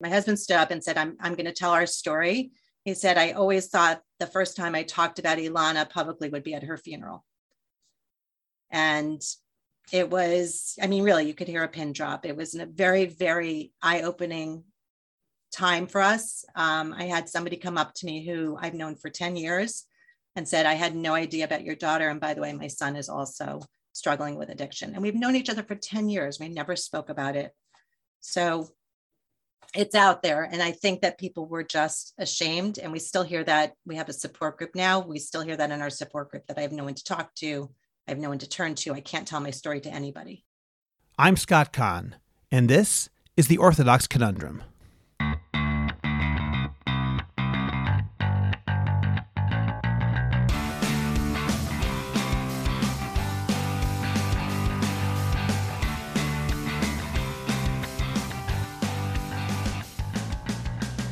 My husband stood up and said, I'm, I'm going to tell our story. He said, I always thought the first time I talked about Ilana publicly would be at her funeral. And it was, I mean, really, you could hear a pin drop. It was a very, very eye opening time for us. Um, I had somebody come up to me who I've known for 10 years and said, I had no idea about your daughter. And by the way, my son is also struggling with addiction. And we've known each other for 10 years. We never spoke about it. So it's out there. And I think that people were just ashamed. And we still hear that. We have a support group now. We still hear that in our support group that I have no one to talk to. I have no one to turn to. I can't tell my story to anybody. I'm Scott Kahn, and this is the Orthodox Conundrum.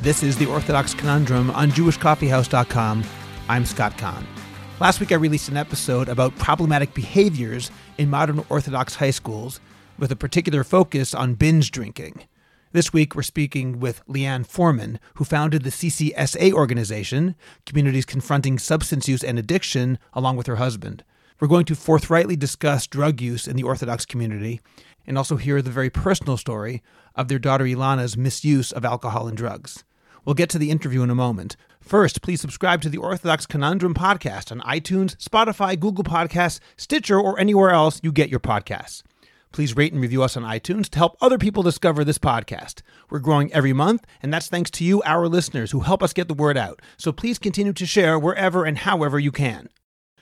This is the Orthodox Conundrum on JewishCoffeehouse.com. I'm Scott Kahn. Last week, I released an episode about problematic behaviors in modern Orthodox high schools with a particular focus on binge drinking. This week, we're speaking with Lianne Forman, who founded the CCSA organization, Communities Confronting Substance Use and Addiction, along with her husband. We're going to forthrightly discuss drug use in the Orthodox community and also hear the very personal story of their daughter Ilana's misuse of alcohol and drugs. We'll get to the interview in a moment. First, please subscribe to the Orthodox Conundrum podcast on iTunes, Spotify, Google Podcasts, Stitcher, or anywhere else you get your podcasts. Please rate and review us on iTunes to help other people discover this podcast. We're growing every month, and that's thanks to you, our listeners, who help us get the word out. So please continue to share wherever and however you can.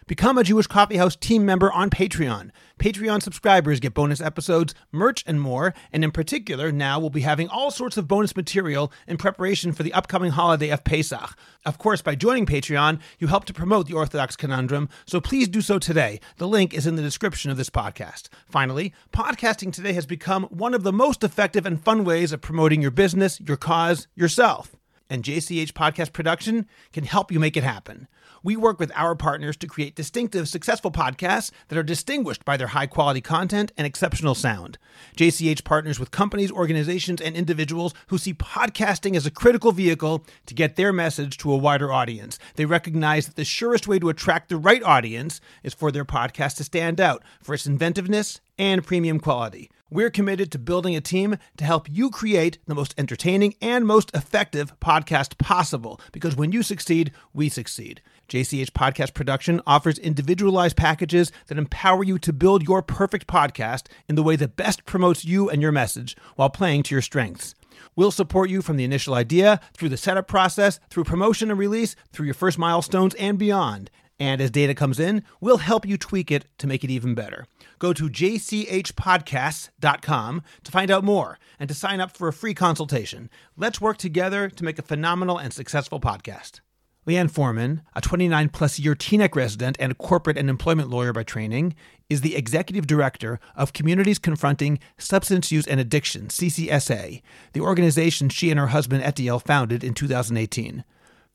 Become a Jewish Coffee House team member on Patreon. Patreon subscribers get bonus episodes, merch, and more. And in particular, now we'll be having all sorts of bonus material in preparation for the upcoming holiday of Pesach. Of course, by joining Patreon, you help to promote the Orthodox Conundrum, so please do so today. The link is in the description of this podcast. Finally, podcasting today has become one of the most effective and fun ways of promoting your business, your cause, yourself. And JCH Podcast Production can help you make it happen. We work with our partners to create distinctive, successful podcasts that are distinguished by their high quality content and exceptional sound. JCH partners with companies, organizations, and individuals who see podcasting as a critical vehicle to get their message to a wider audience. They recognize that the surest way to attract the right audience is for their podcast to stand out for its inventiveness and premium quality. We're committed to building a team to help you create the most entertaining and most effective podcast possible because when you succeed, we succeed. JCH Podcast Production offers individualized packages that empower you to build your perfect podcast in the way that best promotes you and your message while playing to your strengths. We'll support you from the initial idea, through the setup process, through promotion and release, through your first milestones, and beyond. And as data comes in, we'll help you tweak it to make it even better. Go to jchpodcasts.com to find out more and to sign up for a free consultation. Let's work together to make a phenomenal and successful podcast. Lianne Forman, a 29 plus year Teaneck resident and corporate and employment lawyer by training, is the executive director of Communities Confronting Substance Use and Addiction, CCSA, the organization she and her husband Etiel founded in 2018.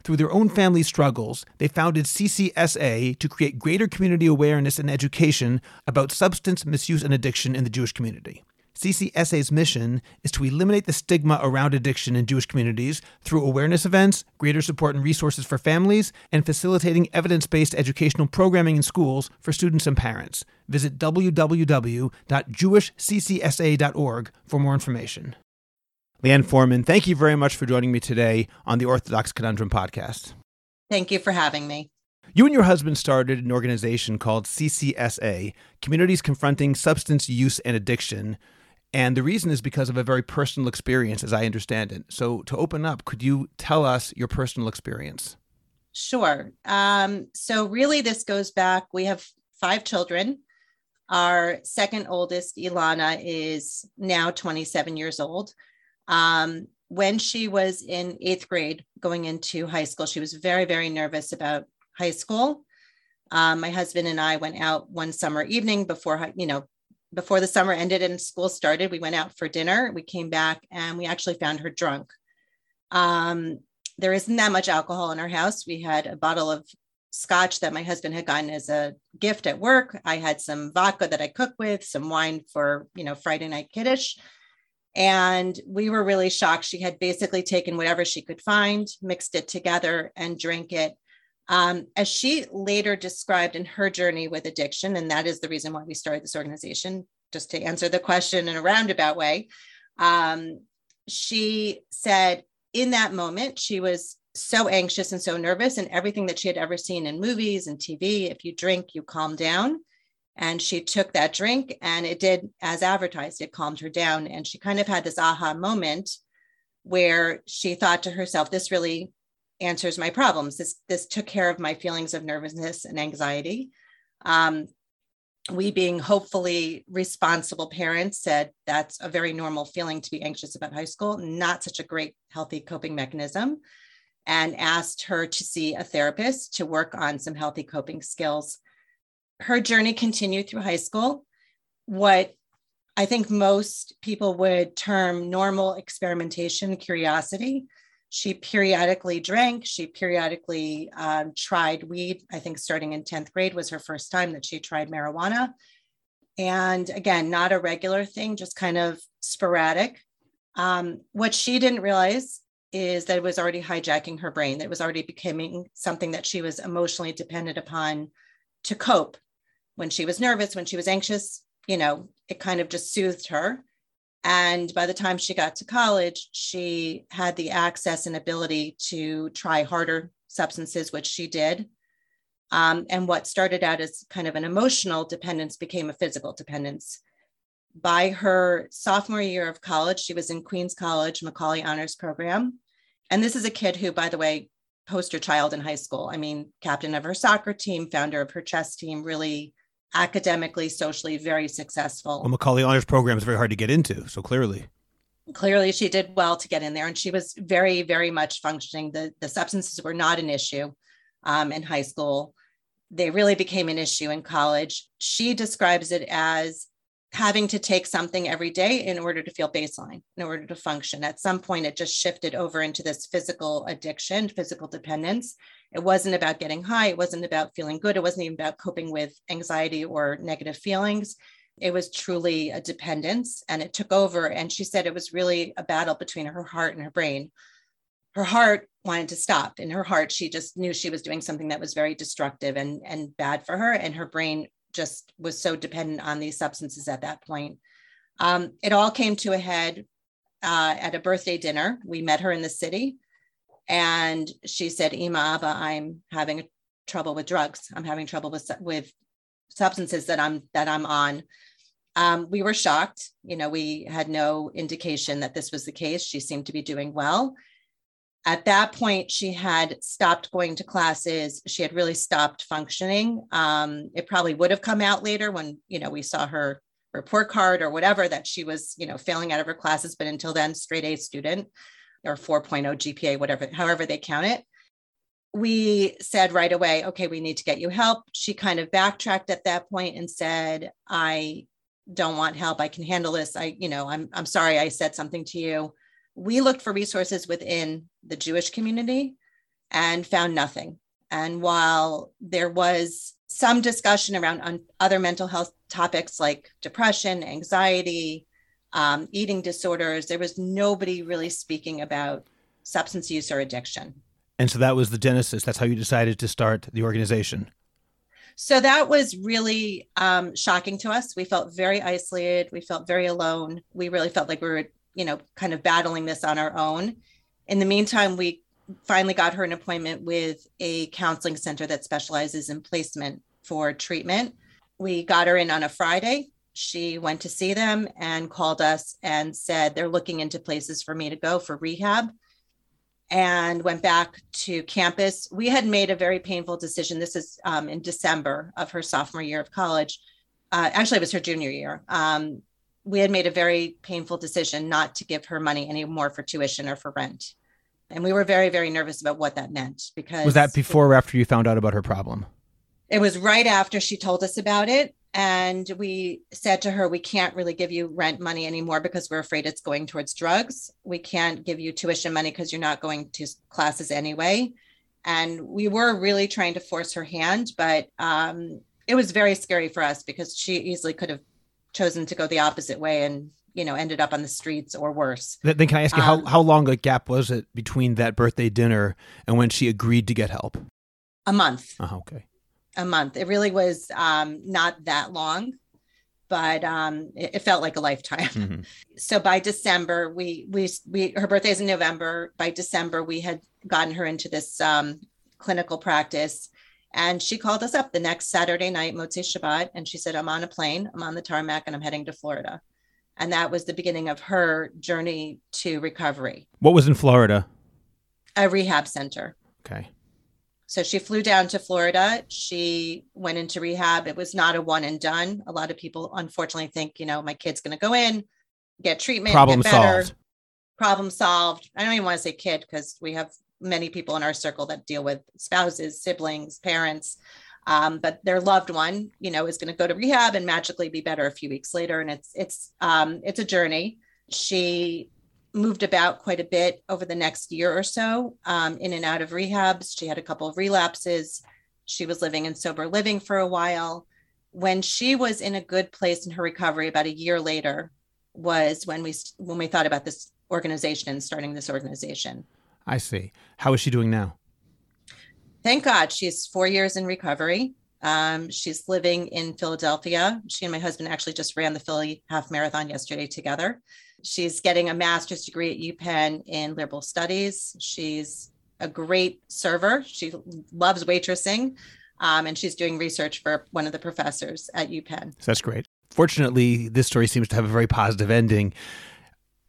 Through their own family struggles, they founded CCSA to create greater community awareness and education about substance misuse and addiction in the Jewish community. CCSA's mission is to eliminate the stigma around addiction in Jewish communities through awareness events, greater support and resources for families, and facilitating evidence based educational programming in schools for students and parents. Visit www.jewishccsa.org for more information. Lianne Forman, thank you very much for joining me today on the Orthodox Conundrum podcast. Thank you for having me. You and your husband started an organization called CCSA, Communities Confronting Substance Use and Addiction. And the reason is because of a very personal experience, as I understand it. So, to open up, could you tell us your personal experience? Sure. Um, so, really, this goes back. We have five children. Our second oldest, Ilana, is now 27 years old. Um, when she was in eighth grade going into high school, she was very, very nervous about high school. Um, my husband and I went out one summer evening before, you know, before the summer ended and school started. We went out for dinner. We came back and we actually found her drunk. Um, there isn't that much alcohol in our house. We had a bottle of scotch that my husband had gotten as a gift at work. I had some vodka that I cook with, some wine for, you know, Friday night kiddish. And we were really shocked. She had basically taken whatever she could find, mixed it together, and drank it. Um, as she later described in her journey with addiction, and that is the reason why we started this organization, just to answer the question in a roundabout way. Um, she said in that moment, she was so anxious and so nervous, and everything that she had ever seen in movies and TV if you drink, you calm down. And she took that drink and it did as advertised, it calmed her down. And she kind of had this aha moment where she thought to herself, this really answers my problems. This, this took care of my feelings of nervousness and anxiety. Um, we being hopefully responsible parents said that's a very normal feeling to be anxious about high school, not such a great healthy coping mechanism, and asked her to see a therapist to work on some healthy coping skills. Her journey continued through high school. What I think most people would term normal experimentation curiosity she periodically drank. She periodically um, tried weed. I think starting in 10th grade was her first time that she tried marijuana. And again, not a regular thing, just kind of sporadic. Um, what she didn't realize is that it was already hijacking her brain, that was already becoming something that she was emotionally dependent upon to cope. When she was nervous, when she was anxious, you know, it kind of just soothed her. And by the time she got to college, she had the access and ability to try harder substances, which she did. Um, and what started out as kind of an emotional dependence became a physical dependence. By her sophomore year of college, she was in Queens College Macaulay Honors Program. And this is a kid who, by the way, poster child in high school. I mean, captain of her soccer team, founder of her chess team, really academically, socially very successful. Well, Macaulay Honors Program is very hard to get into, so clearly. Clearly, she did well to get in there, and she was very, very much functioning. The the substances were not an issue um, in high school. They really became an issue in college. She describes it as having to take something every day in order to feel baseline, in order to function. At some point, it just shifted over into this physical addiction, physical dependence. It wasn't about getting high. It wasn't about feeling good. It wasn't even about coping with anxiety or negative feelings. It was truly a dependence and it took over. And she said it was really a battle between her heart and her brain. Her heart wanted to stop. In her heart, she just knew she was doing something that was very destructive and, and bad for her. And her brain just was so dependent on these substances at that point. Um, it all came to a head uh, at a birthday dinner. We met her in the city and she said, Ima Abba, I'm having trouble with drugs. I'm having trouble with, with substances that I'm, that I'm on. Um, we were shocked. You know, we had no indication that this was the case. She seemed to be doing well. At that point, she had stopped going to classes. She had really stopped functioning. Um, it probably would have come out later when, you know, we saw her report card or whatever that she was, you know, failing out of her classes. But until then, straight A student or 4.0 GPA, whatever, however they count it. We said right away, okay, we need to get you help. She kind of backtracked at that point and said, I don't want help. I can handle this. I, you know, I'm I'm sorry I said something to you. We looked for resources within the Jewish community and found nothing. And while there was some discussion around other mental health topics like depression, anxiety, um, eating disorders. There was nobody really speaking about substance use or addiction. And so that was the genesis. That's how you decided to start the organization. So that was really um, shocking to us. We felt very isolated. We felt very alone. We really felt like we were, you know, kind of battling this on our own. In the meantime, we finally got her an appointment with a counseling center that specializes in placement for treatment. We got her in on a Friday she went to see them and called us and said they're looking into places for me to go for rehab and went back to campus. We had made a very painful decision. This is um, in December of her sophomore year of college. Uh, actually, it was her junior year. Um, we had made a very painful decision not to give her money anymore for tuition or for rent. And we were very, very nervous about what that meant because. Was that before or after you found out about her problem? It was right after she told us about it and we said to her we can't really give you rent money anymore because we're afraid it's going towards drugs we can't give you tuition money because you're not going to classes anyway and we were really trying to force her hand but um, it was very scary for us because she easily could have chosen to go the opposite way and you know, ended up on the streets or worse. Then can I ask you um, how, how long a gap was it between that birthday dinner and when she agreed to get help? A month. Oh, okay. A month. It really was um, not that long, but um, it, it, felt like a lifetime. Mm-hmm. So by December, we we we her birthday is in November. By December, we had gotten her into this um, clinical practice. And she called us up the next Saturday night, Motzei Shabbat, and she said, I'm on a plane, I'm on the tarmac, and I'm heading to Florida and that was the beginning of her journey to recovery. What was in Florida? A rehab center. Okay. So she flew down to Florida. She went into rehab. It was not a one and done. A lot of people unfortunately think, you know, my kid's going to go in, get treatment, problem get better, solved. Problem solved. I don't even want to say kid because we have many people in our circle that deal with spouses, siblings, parents um, but their loved one you know is going to go to rehab and magically be better a few weeks later and it's it's um, it's a journey. She moved about quite a bit over the next year or so um, in and out of rehabs. She had a couple of relapses. She was living in sober living for a while. When she was in a good place in her recovery about a year later was when we when we thought about this organization and starting this organization i see how is she doing now thank God she's four years in recovery. Um, she's living in Philadelphia. She and my husband actually just ran the Philly half marathon yesterday together. She's getting a master's degree at UPenn in liberal studies. She's a great server. She loves waitressing, um, and she's doing research for one of the professors at UPenn. So that's great. Fortunately, this story seems to have a very positive ending.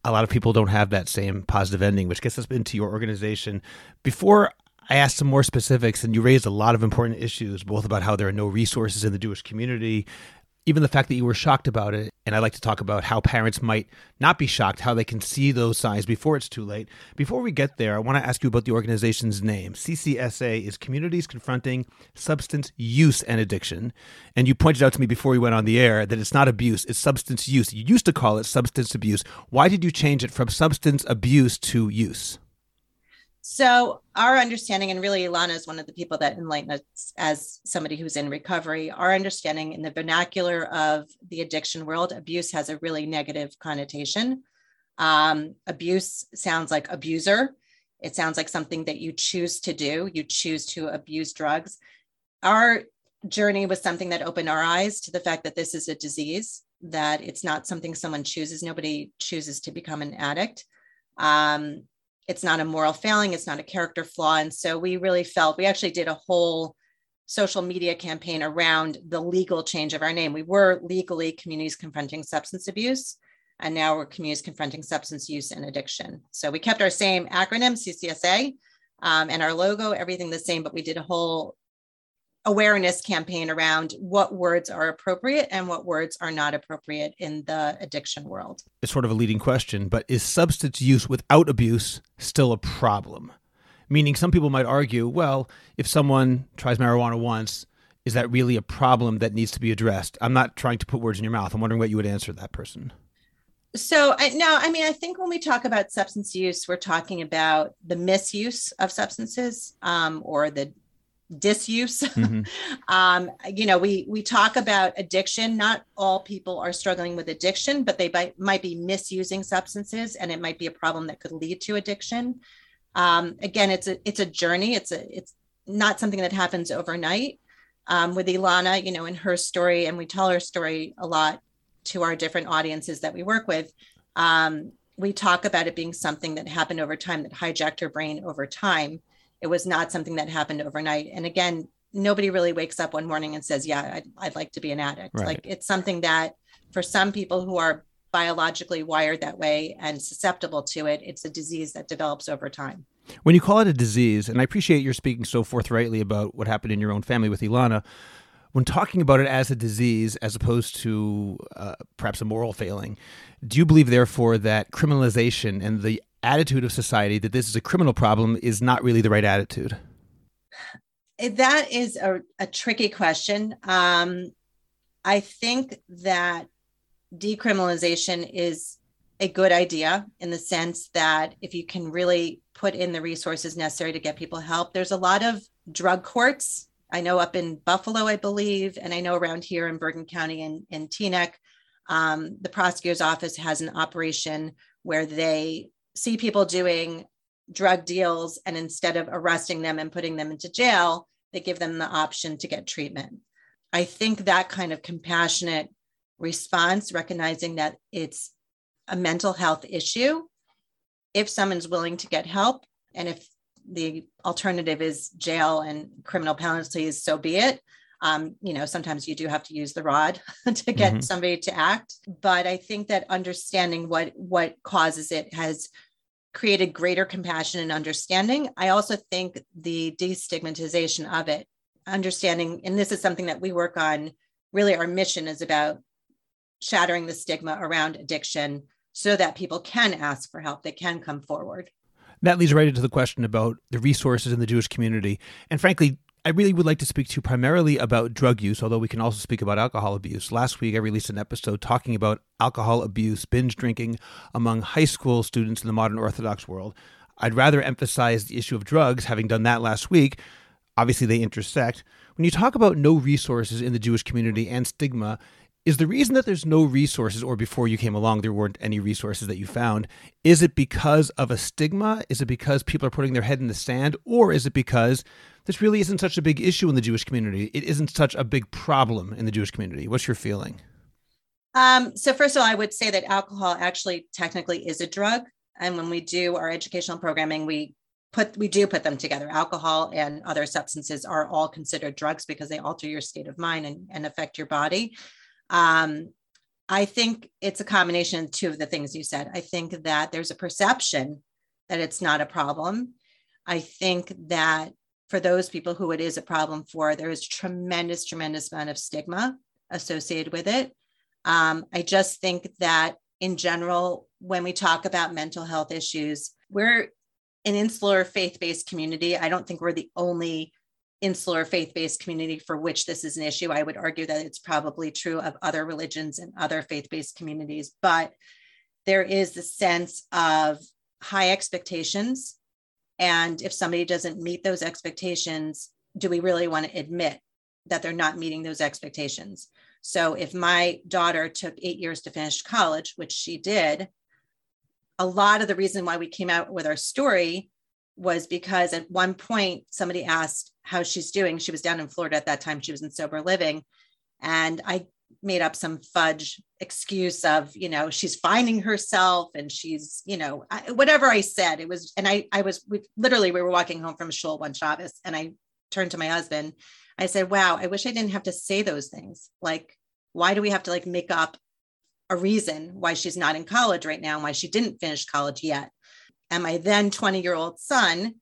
A lot of people don't have that same positive ending, which gets us into your organization. Before I asked some more specifics, and you raised a lot of important issues, both about how there are no resources in the Jewish community, even the fact that you were shocked about it. And I'd like to talk about how parents might not be shocked, how they can see those signs before it's too late. Before we get there, I want to ask you about the organization's name. CCSA is Communities Confronting Substance Use and Addiction. And you pointed out to me before we went on the air that it's not abuse, it's substance use. You used to call it substance abuse. Why did you change it from substance abuse to use? So our understanding, and really Ilana is one of the people that enlightened us as somebody who's in recovery, our understanding in the vernacular of the addiction world, abuse has a really negative connotation. Um, abuse sounds like abuser. It sounds like something that you choose to do. You choose to abuse drugs. Our journey was something that opened our eyes to the fact that this is a disease, that it's not something someone chooses. Nobody chooses to become an addict. Um, it's not a moral failing, it's not a character flaw. And so we really felt we actually did a whole social media campaign around the legal change of our name. We were legally communities confronting substance abuse, and now we're communities confronting substance use and addiction. So we kept our same acronym, CCSA, um, and our logo, everything the same, but we did a whole awareness campaign around what words are appropriate and what words are not appropriate in the addiction world. It's sort of a leading question, but is substance use without abuse still a problem? Meaning, some people might argue, well, if someone tries marijuana once, is that really a problem that needs to be addressed? I'm not trying to put words in your mouth. I'm wondering what you would answer that person. So I, no, I mean, I think when we talk about substance use, we're talking about the misuse of substances um, or the disuse. Mm-hmm. um, you know we we talk about addiction. Not all people are struggling with addiction but they might, might be misusing substances and it might be a problem that could lead to addiction. Um, again it's a it's a journey. It's a it's not something that happens overnight. Um, with ilana you know in her story and we tell her story a lot to our different audiences that we work with um, we talk about it being something that happened over time that hijacked her brain over time it was not something that happened overnight. And again, nobody really wakes up one morning and says, Yeah, I'd, I'd like to be an addict. Right. Like it's something that for some people who are biologically wired that way and susceptible to it, it's a disease that develops over time. When you call it a disease, and I appreciate your speaking so forthrightly about what happened in your own family with Ilana, when talking about it as a disease as opposed to uh, perhaps a moral failing, do you believe, therefore, that criminalization and the attitude of society that this is a criminal problem is not really the right attitude? That is a, a tricky question. Um, I think that decriminalization is a good idea in the sense that if you can really put in the resources necessary to get people help, there's a lot of drug courts. I know up in Buffalo, I believe, and I know around here in Bergen County and in Teaneck, Um, the prosecutor's office has an operation where they see people doing drug deals, and instead of arresting them and putting them into jail, they give them the option to get treatment. I think that kind of compassionate response, recognizing that it's a mental health issue, if someone's willing to get help, and if the alternative is jail and criminal penalties, so be it. Um, you know, sometimes you do have to use the rod to get mm-hmm. somebody to act. But I think that understanding what what causes it has created greater compassion and understanding. I also think the destigmatization of it, understanding, and this is something that we work on. Really, our mission is about shattering the stigma around addiction so that people can ask for help, they can come forward. That leads right into the question about the resources in the Jewish community. And frankly, I really would like to speak to primarily about drug use, although we can also speak about alcohol abuse. Last week, I released an episode talking about alcohol abuse, binge drinking among high school students in the modern Orthodox world. I'd rather emphasize the issue of drugs, having done that last week. Obviously, they intersect. When you talk about no resources in the Jewish community and stigma, is the reason that there's no resources or before you came along there weren't any resources that you found is it because of a stigma is it because people are putting their head in the sand or is it because this really isn't such a big issue in the jewish community. It isn't such a big problem in the jewish community. What's your feeling? Um, so first of all i would say that alcohol actually technically is a drug. And when we do our educational programming we put we do put them together. Alcohol and other substances are all considered drugs because they alter your state of mind and, and affect your body. Um, I think it's a combination of two of the things you said. I think that there's a perception that it's not a problem. I think that for those people who it is a problem for, there is tremendous, tremendous amount of stigma associated with it. Um, I just think that in general, when we talk about mental health issues, we're an insular faith based community. I don't think we're the only insular faith based community for which this is an issue. I would argue that it's probably true of other religions and other faith based communities, but there is the sense of high expectations. And if somebody doesn't meet those expectations, do we really want to admit that they're not meeting those expectations? So if my daughter took eight years to finish college, which she did, a lot of the reason why we came out with our story was because at one point somebody asked how she's doing. She was down in Florida at that time. She was in sober living. And I made up some fudge excuse of, you know, she's finding herself and she's, you know, I, whatever I said. It was, and I, I was we, literally, we were walking home from shul one Shabbos and I turned to my husband. I said, wow, I wish I didn't have to say those things. Like, why do we have to like make up a reason why she's not in college right now and why she didn't finish college yet? And my then 20 year old son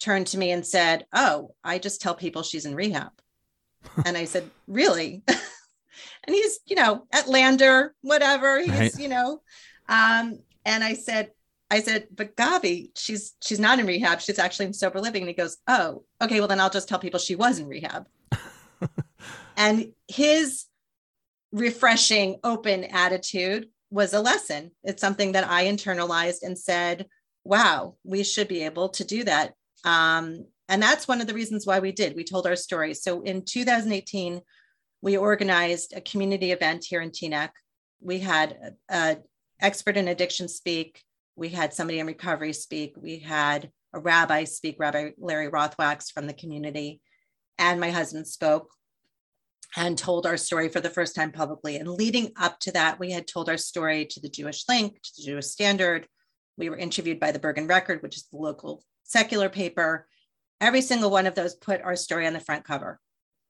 turned to me and said, Oh, I just tell people she's in rehab. and I said, Really? and he's, you know, at Lander, whatever. He's, right. you know, um, and I said, I said, but Gabi, she's she's not in rehab. She's actually in sober living. And he goes, Oh, okay, well then I'll just tell people she was in rehab. and his refreshing, open attitude was a lesson. It's something that I internalized and said, wow, we should be able to do that. Um, and that's one of the reasons why we did. We told our story. So in 2018, we organized a community event here in Teaneck. We had an expert in addiction speak. We had somebody in recovery speak. We had a rabbi speak, Rabbi Larry Rothwachs from the community. And my husband spoke and told our story for the first time publicly. And leading up to that, we had told our story to the Jewish Link, to the Jewish Standard, we were interviewed by the Bergen Record, which is the local secular paper. Every single one of those put our story on the front cover.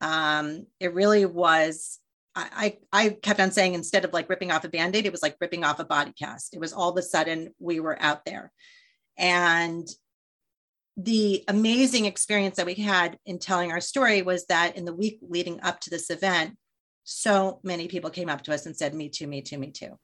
Um, it really was. I, I kept on saying instead of like ripping off a band-aid, it was like ripping off a body cast. It was all of a sudden we were out there. And the amazing experience that we had in telling our story was that in the week leading up to this event, so many people came up to us and said, Me too, me too, me too.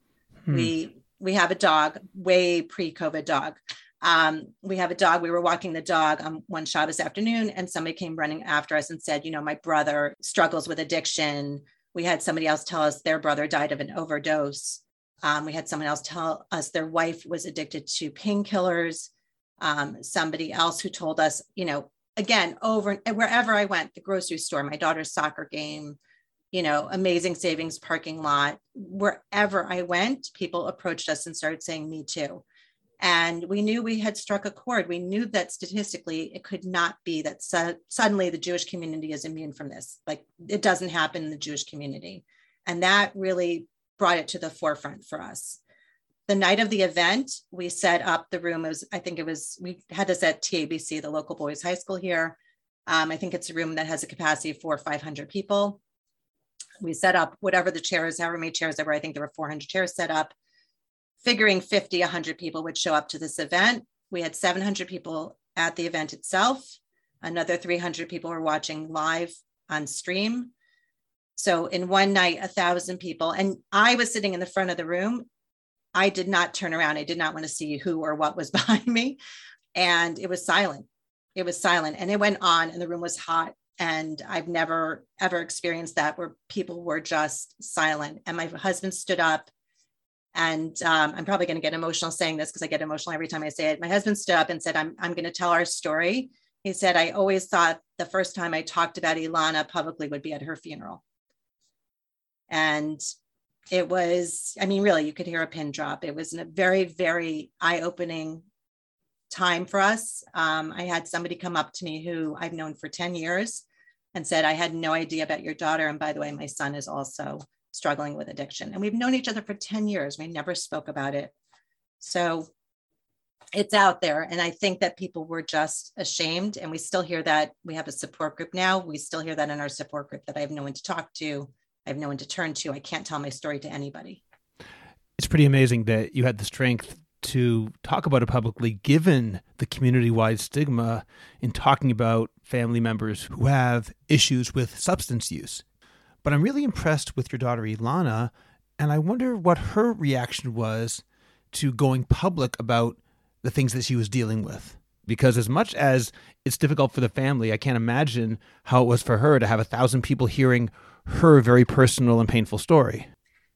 Hmm. We we have a dog, way pre-COVID dog. Um, we have a dog. We were walking the dog on one Shabbos afternoon, and somebody came running after us and said, "You know, my brother struggles with addiction." We had somebody else tell us their brother died of an overdose. Um, we had someone else tell us their wife was addicted to painkillers. Um, somebody else who told us, you know, again, over wherever I went, the grocery store, my daughter's soccer game, you know, amazing savings parking lot. Wherever I went, people approached us and started saying, Me too. And we knew we had struck a chord. We knew that statistically it could not be that su- suddenly the Jewish community is immune from this. Like it doesn't happen in the Jewish community. And that really brought it to the forefront for us. The night of the event, we set up the room. It was, I think it was, we had this at TABC, the local boys high school here. Um, I think it's a room that has a capacity for 500 people. We set up whatever the chairs, however many chairs there were. I think there were 400 chairs set up figuring 50, 100 people would show up to this event. We had 700 people at the event itself. Another 300 people were watching live on stream. So in one night, a thousand people. And I was sitting in the front of the room. I did not turn around. I did not want to see who or what was behind me. And it was silent. It was silent. And it went on, and the room was hot. And I've never, ever experienced that where people were just silent. And my husband stood up and um, I'm probably going to get emotional saying this because I get emotional every time I say it. My husband stood up and said, I'm, I'm going to tell our story. He said, I always thought the first time I talked about Ilana publicly would be at her funeral. And it was, I mean, really, you could hear a pin drop. It was a very, very eye opening time for us. Um, I had somebody come up to me who I've known for 10 years and said, I had no idea about your daughter. And by the way, my son is also struggling with addiction. And we've known each other for 10 years. We never spoke about it. So it's out there. And I think that people were just ashamed. And we still hear that. We have a support group now. We still hear that in our support group that I have no one to talk to. I have no one to turn to. I can't tell my story to anybody. It's pretty amazing that you had the strength to talk about it publicly, given the community wide stigma in talking about family members who have issues with substance use. But I'm really impressed with your daughter, Ilana, and I wonder what her reaction was to going public about the things that she was dealing with. Because as much as it's difficult for the family, I can't imagine how it was for her to have a thousand people hearing her very personal and painful story.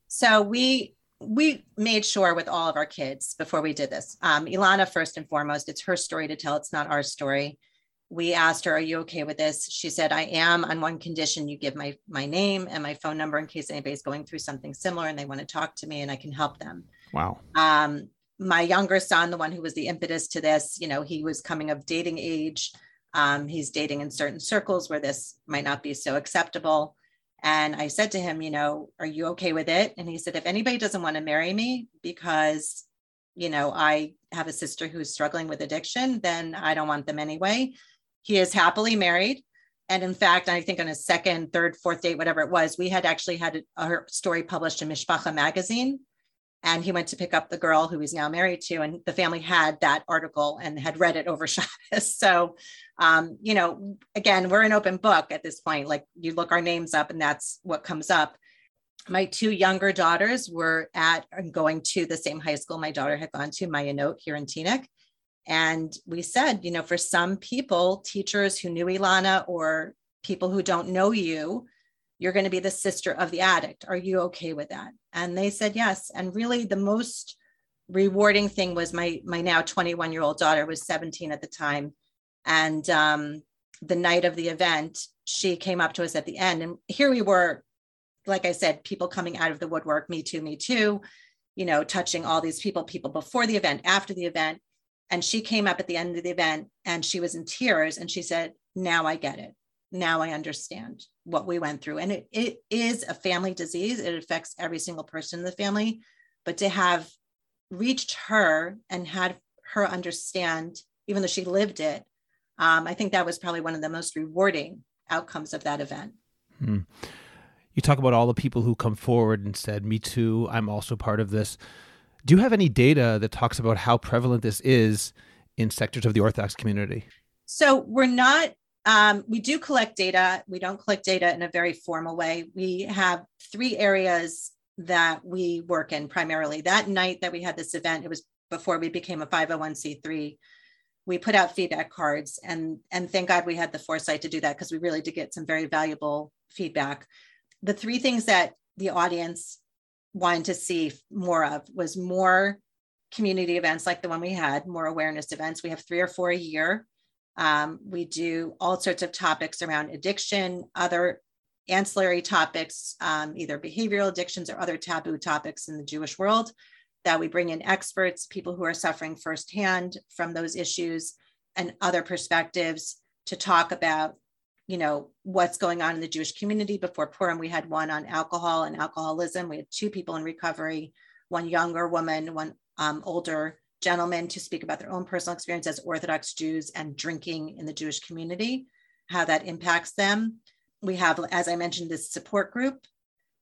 So we we made sure with all of our kids before we did this. Um, Ilana, first and foremost, it's her story to tell. It's not our story we asked her, "Are you okay with this?" She said, "I am on one condition: you give my my name and my phone number in case anybody's going through something similar and they want to talk to me and I can help them." Wow. Um, my younger son, the one who was the impetus to this, you know, he was coming of dating age. Um, he's dating in certain circles where this might not be so acceptable. And I said to him, you know, are you okay with it? And he said, if anybody doesn't want to marry me because, you know, I have a sister who's struggling with addiction, then I don't want them anyway. He is happily married. And in fact, I think on his second, third, fourth date, whatever it was, we had actually had a, a story published in Mishpacha magazine. And he went to pick up the girl who he's now married to, and the family had that article and had read it over Shabbos. So, um, you know, again, we're an open book at this point. Like you look our names up, and that's what comes up. My two younger daughters were at and going to the same high school my daughter had gone to, Ma'ayanot here in Teaneck. And we said, you know, for some people, teachers who knew Ilana or people who don't know you, you're going to be the sister of the addict. Are you okay with that? And they said yes. And really, the most rewarding thing was my my now 21 year old daughter was 17 at the time, and um, the night of the event, she came up to us at the end, and here we were, like I said, people coming out of the woodwork, me too, me too, you know, touching all these people, people before the event, after the event, and she came up at the end of the event and she was in tears and she said, Now I get it. Now I understand what we went through. And it, it is a family disease, it affects every single person in the family. But to have reached her and had her understand, even though she lived it, um, I think that was probably one of the most rewarding outcomes of that event. Hmm. You talk about all the people who come forward and said, Me too, I'm also part of this. Do you have any data that talks about how prevalent this is in sectors of the Orthodox community? So we're not, um, we do collect data. We don't collect data in a very formal way. We have three areas that we work in primarily. That night that we had this event, it was before we became a 501c3 we put out feedback cards and and thank god we had the foresight to do that because we really did get some very valuable feedback the three things that the audience wanted to see more of was more community events like the one we had, more awareness events. We have three or four a year. Um, we do all sorts of topics around addiction, other ancillary topics, um, either behavioral addictions or other taboo topics in the Jewish world, that we bring in experts, people who are suffering firsthand from those issues and other perspectives to talk about, you know, what's going on in the Jewish community. Before Purim, we had one on alcohol and alcoholism. We had two people in recovery, one younger woman, one um, older gentleman to speak about their own personal experience as Orthodox Jews and drinking in the Jewish community, how that impacts them. We have, as I mentioned, this support group.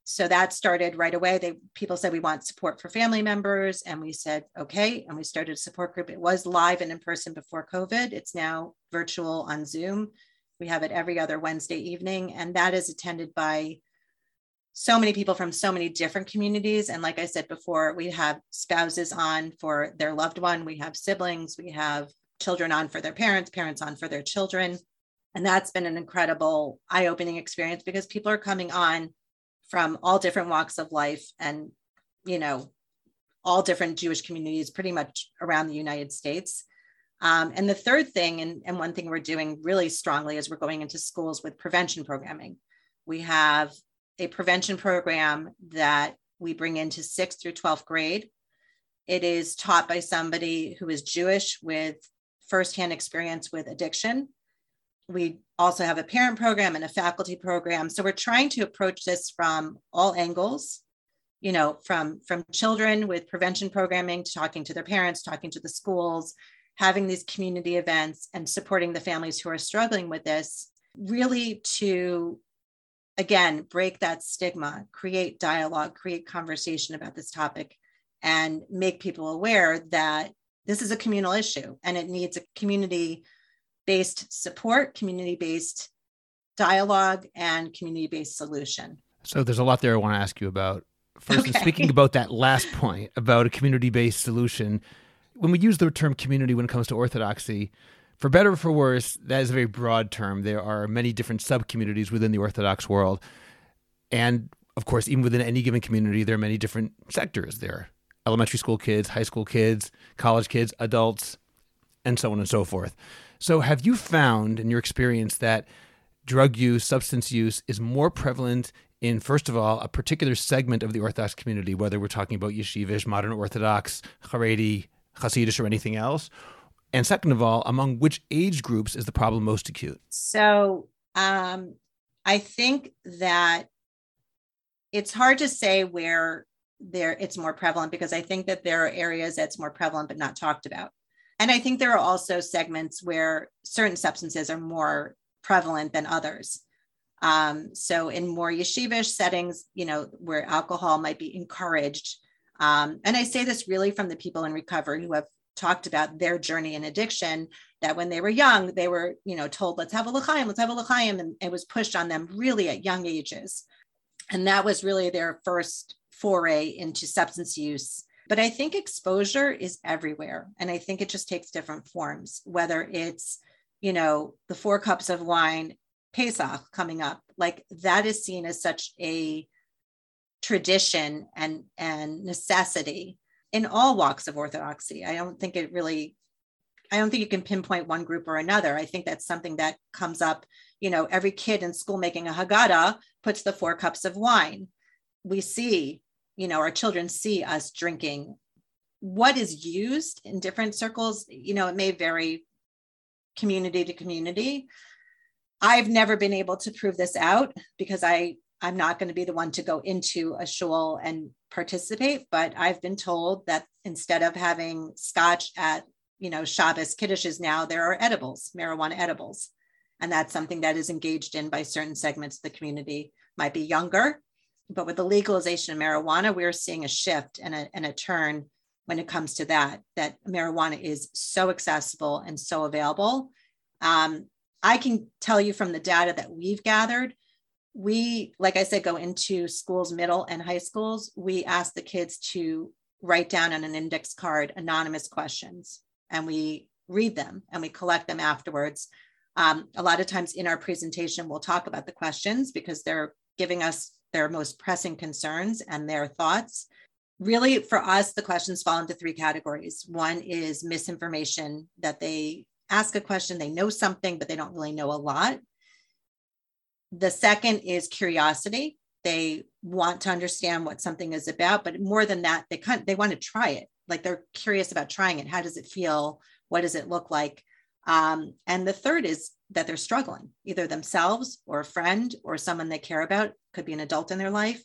So that started right away. They people said we want support for family members, and we said okay, and we started a support group. It was live and in person before COVID. It's now virtual on Zoom. We have it every other Wednesday evening, and that is attended by so many people from so many different communities. And like I said before, we have spouses on for their loved one, we have siblings, we have children on for their parents, parents on for their children. And that's been an incredible eye opening experience because people are coming on from all different walks of life and, you know, all different Jewish communities pretty much around the United States. Um, and the third thing, and, and one thing we're doing really strongly is we're going into schools with prevention programming. We have a prevention program that we bring into sixth through 12th grade. It is taught by somebody who is Jewish with firsthand experience with addiction. We also have a parent program and a faculty program. So we're trying to approach this from all angles, you know, from, from children with prevention programming to talking to their parents, talking to the schools, having these community events and supporting the families who are struggling with this, really to again, break that stigma, create dialogue, create conversation about this topic, and make people aware that this is a communal issue and it needs a community based support, community based dialogue, and community based solution. So there's a lot there I want to ask you about. First, okay. speaking about that last point about a community based solution, when we use the term community when it comes to orthodoxy, for better or for worse, that is a very broad term. There are many different sub communities within the Orthodox world. And of course, even within any given community, there are many different sectors. There are elementary school kids, high school kids, college kids, adults, and so on and so forth. So, have you found in your experience that drug use, substance use is more prevalent in, first of all, a particular segment of the Orthodox community, whether we're talking about yeshivish, modern Orthodox, Haredi, Hasidish, or anything else? And second of all, among which age groups is the problem most acute? So um, I think that it's hard to say where there it's more prevalent because I think that there are areas that's more prevalent but not talked about. And I think there are also segments where certain substances are more prevalent than others. Um, so in more yeshivish settings, you know, where alcohol might be encouraged. Um, and I say this really from the people in recovery who have talked about their journey in addiction that when they were young they were you know told let's have a l'chaim let's have a l'chaim and it was pushed on them really at young ages. And that was really their first foray into substance use. But i think exposure is everywhere and i think it just takes different forms whether it's you know the four cups of wine pesach coming up like that is seen as such a tradition and and necessity in all walks of orthodoxy. I don't think it really, I don't think you can pinpoint one group or another. I think that's something that comes up. You know, every kid in school making a Haggadah puts the four cups of wine. We see, you know, our children see us drinking. What is used in different circles, you know, it may vary community to community. I've never been able to prove this out because I I'm not going to be the one to go into a shul and participate, but I've been told that instead of having scotch at, you know, Shabbos kiddushes now, there are edibles, marijuana edibles. And that's something that is engaged in by certain segments of the community, might be younger. But with the legalization of marijuana, we're seeing a shift and a, and a turn when it comes to that, that marijuana is so accessible and so available. Um, I can tell you from the data that we've gathered, we, like I said, go into schools, middle and high schools. We ask the kids to write down on an index card anonymous questions and we read them and we collect them afterwards. Um, a lot of times in our presentation, we'll talk about the questions because they're giving us their most pressing concerns and their thoughts. Really, for us, the questions fall into three categories. One is misinformation that they ask a question, they know something, but they don't really know a lot The second is curiosity. They want to understand what something is about, but more than that, they kind they want to try it. Like they're curious about trying it. How does it feel? What does it look like? Um, and the third is that they're struggling, either themselves or a friend or someone they care about, could be an adult in their life.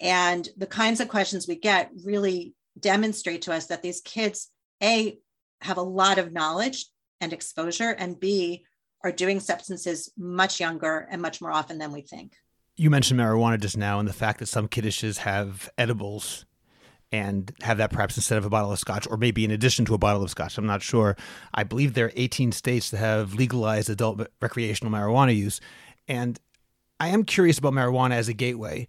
And the kinds of questions we get really demonstrate to us that these kids, A, have a lot of knowledge and exposure, and B, are doing substances much younger and much more often than we think. You mentioned marijuana just now and the fact that some kiddishes have edibles and have that perhaps instead of a bottle of scotch or maybe in addition to a bottle of scotch. I'm not sure. I believe there are 18 states that have legalized adult recreational marijuana use. And I am curious about marijuana as a gateway.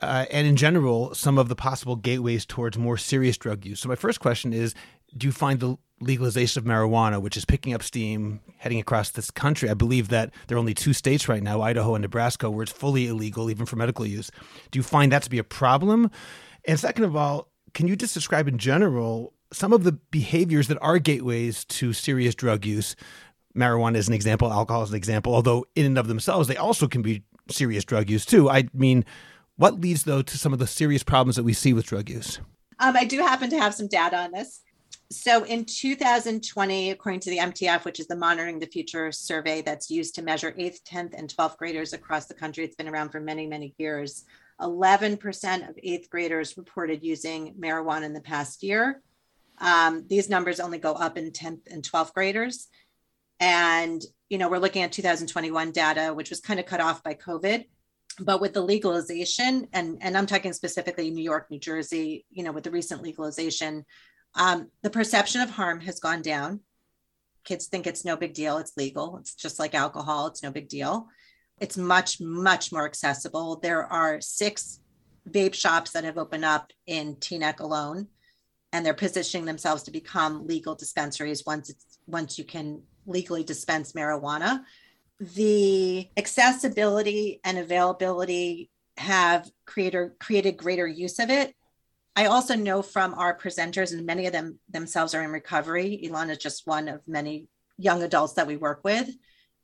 Uh, and in general, some of the possible gateways towards more serious drug use. So, my first question is Do you find the legalization of marijuana, which is picking up steam, heading across this country. I believe that there are only two states right now, Idaho and Nebraska, where it's fully illegal, even for medical use. Do you find that to be a problem? And second of all, can you just describe in general some of the behaviors that are gateways to serious drug use? Marijuana is an example, alcohol is an example, although in and of themselves, they also can be serious drug use too. I mean, what leads though to some of the serious problems that we see with drug use? Um, I do happen to have some data on this. So in 2020, according to the MTF, which is the Monitoring the Future survey that's used to measure 8th, 10th, and 12th graders across the country, it's been around for many, many years. 11% of eighth graders reported using marijuana in the past year. Um, these numbers only go up in 10th and 12th graders. And, you know, we're looking at 2021 data, which was kind of cut off by COVID. But with the legalization, and, and I'm talking specifically New York, New Jersey, you know, with the recent legalization, um, the perception of harm has gone down. Kids think it's no big deal. It's legal. It's just like alcohol. It's no big deal. It's much, much more accessible. There are six vape shops that have opened up in Teaneck alone, and they're positioning themselves to become legal dispensaries once it's once you can legally dispense marijuana. The accessibility and availability have creator created greater use of it. I also know from our presenters, and many of them themselves are in recovery. Ilana is just one of many young adults that we work with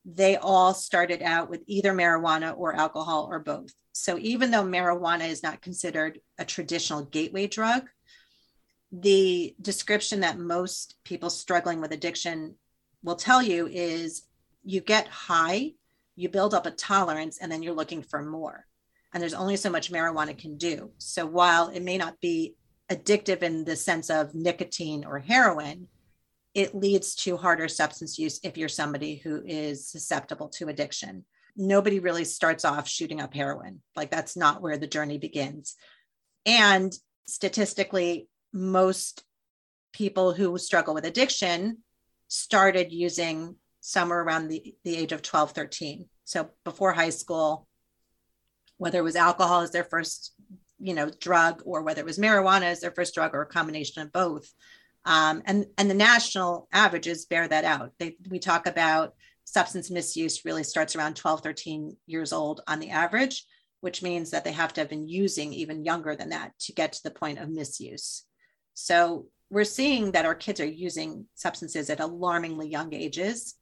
they all started out with either marijuana or alcohol or both. So even though marijuana is not considered a traditional gateway drug, the description that most people struggling with addiction will tell you is you get high, you build up a tolerance, and then you're looking for more. And there's only so much marijuana can do. So while it may not be addictive in the sense of nicotine or heroin, it leads to harder substance use if you're somebody who is susceptible to addiction. Nobody really starts off shooting up heroin. Like that's not where the journey begins. And statistically, most people who struggle with addiction started using somewhere around the, the age of 12, 13. So before high school, whether it was alcohol as their first, you know, drug or whether it was marijuana as their first drug or a combination of both, um, and, and the national averages bear that out. They, we talk about substance misuse really starts around 12, 13 years old on the average, which means that they have to have been using even younger than that to get to the point of misuse. So we're seeing that our kids are using substances at alarmingly young ages.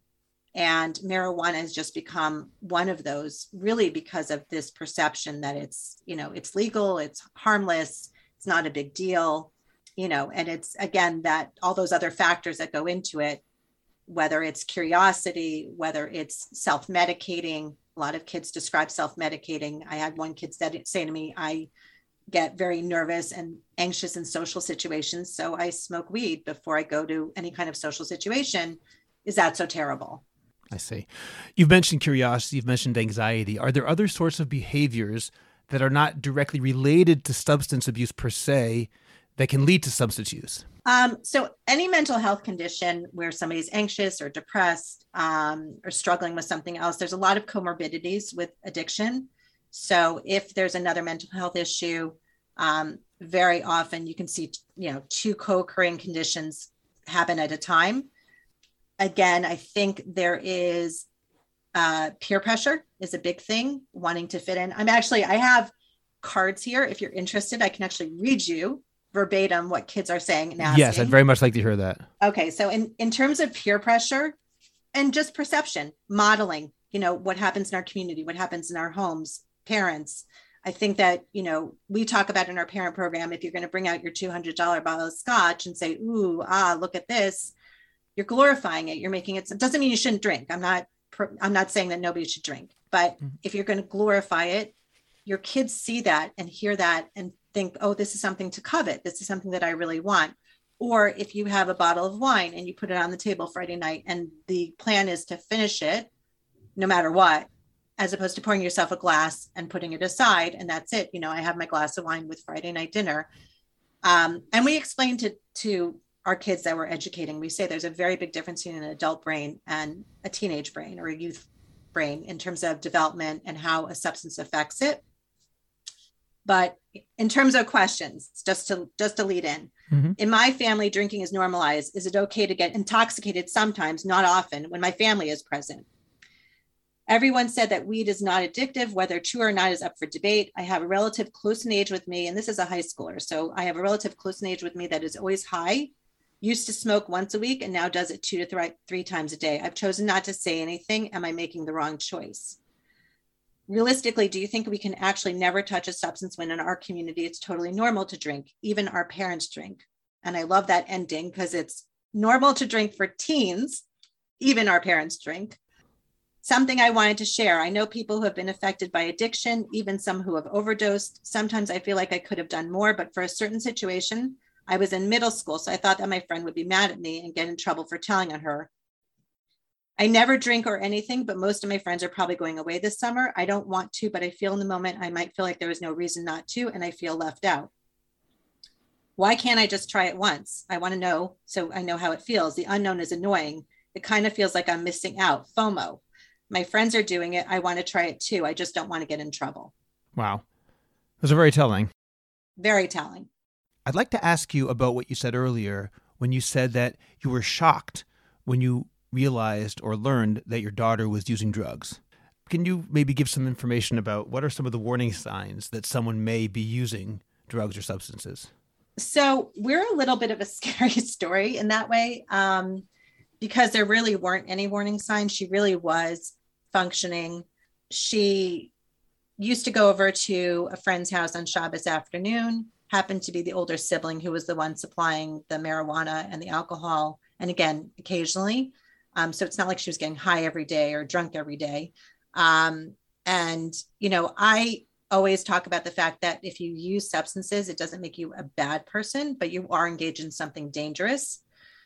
And marijuana has just become one of those really because of this perception that it's, you know, it's legal, it's harmless, it's not a big deal you know and it's again that all those other factors that go into it whether it's curiosity whether it's self-medicating. A lot of kids describe self-medicating. I had one kid said, say to me i get very nervous and anxious in social situations so i smoke weed before i go to any kind of social situation. Is that so terrible i see you've mentioned curiosity you've mentioned anxiety are there other sorts of behaviors that are not directly related to substance abuse per se that can lead to substance use? Um, so, any mental health condition where somebody's anxious or depressed um, or struggling with something else, there's a lot of comorbidities with addiction. So, if there's another mental health issue, um, very often you can see, you know, two co-occurring conditions happen at a time. Again, I think there is uh, peer pressure is a big thing, wanting to fit in. I'm actually, I have cards here. If you're interested, I can actually read you verbatim what kids are saying and asking. Yes, I'd very much like to hear that. Okay, so in in terms of peer pressure and just perception, modeling, you know, what happens in our community, what happens in our homes, parents. I think that, you know, we talk about in our parent program, if you're going to bring out your $200 bottle of scotch and say, ooh, ah, look at this, you're glorifying it. You're making it, it doesn't mean you shouldn't drink. I'm not, I'm not saying that nobody should drink, but mm-hmm. if you're going to glorify it, your kids see that and hear that and think, oh, this is something to covet. This is something that I really want. Or if you have a bottle of wine and you put it on the table Friday night and the plan is to finish it no matter what, as opposed to pouring yourself a glass and putting it aside and that's it. You know, I have my glass of wine with Friday night dinner. Um, and we explained to, to our kids that we're educating, we say there's a very big difference between an adult brain and a teenage brain or a youth brain in terms of development and how a substance affects it. But in terms of questions, just to just to lead in, mm-hmm. in my family, drinking is normalized. Is it okay to get intoxicated sometimes, not often, when my family is present? Everyone said that weed is not addictive, whether true or not is up for debate. I have a relative close in age with me, and this is a high schooler. So I have a relative close in age with me that is always high, used to smoke once a week, and now does it two to th- three times a day. I've chosen not to say anything. Am I making the wrong choice? realistically, do you think we can actually never touch a substance when in our community it's totally normal to drink? Even our parents drink. And I love that ending because it's normal to drink for teens, even our parents drink. Something I wanted to share. I know people who have been affected by addiction, even some who have overdosed. Sometimes I feel like I could have done more, but for a certain situation, I was in middle school, so I thought that my friend would be mad at me and get in trouble for telling on her. I never drink or anything, but most of my friends are probably going away this summer. I don't want to, but I feel in the moment I might feel like there is no reason not to, and I feel left out. Why can't I just try it once? I want to know so I know how it feels. The unknown is annoying. It kind of feels like I'm missing out. FOMO. My friends are doing it. I want to try it too. I just don't want to get in trouble. Wow. Those are very telling. Very telling. I'd like to ask you about what you said earlier when you said that you were shocked when you realized or learned that your daughter was using drugs. Can you maybe give some information about what are some of the warning signs that someone may be using drugs or substances? So, we're a little bit of a scary story in that way um, because there really weren't any warning signs. She really was functioning. She used to go over to a friend's house on Shabbos afternoon, happened to be the older sibling who was the one supplying the marijuana and the alcohol. And again, occasionally um, so it's not like she was getting high every day or drunk every day. Um, and, you know, I always talk about the fact that if you use substances, it doesn't make you a bad person, but you are engaged in something dangerous.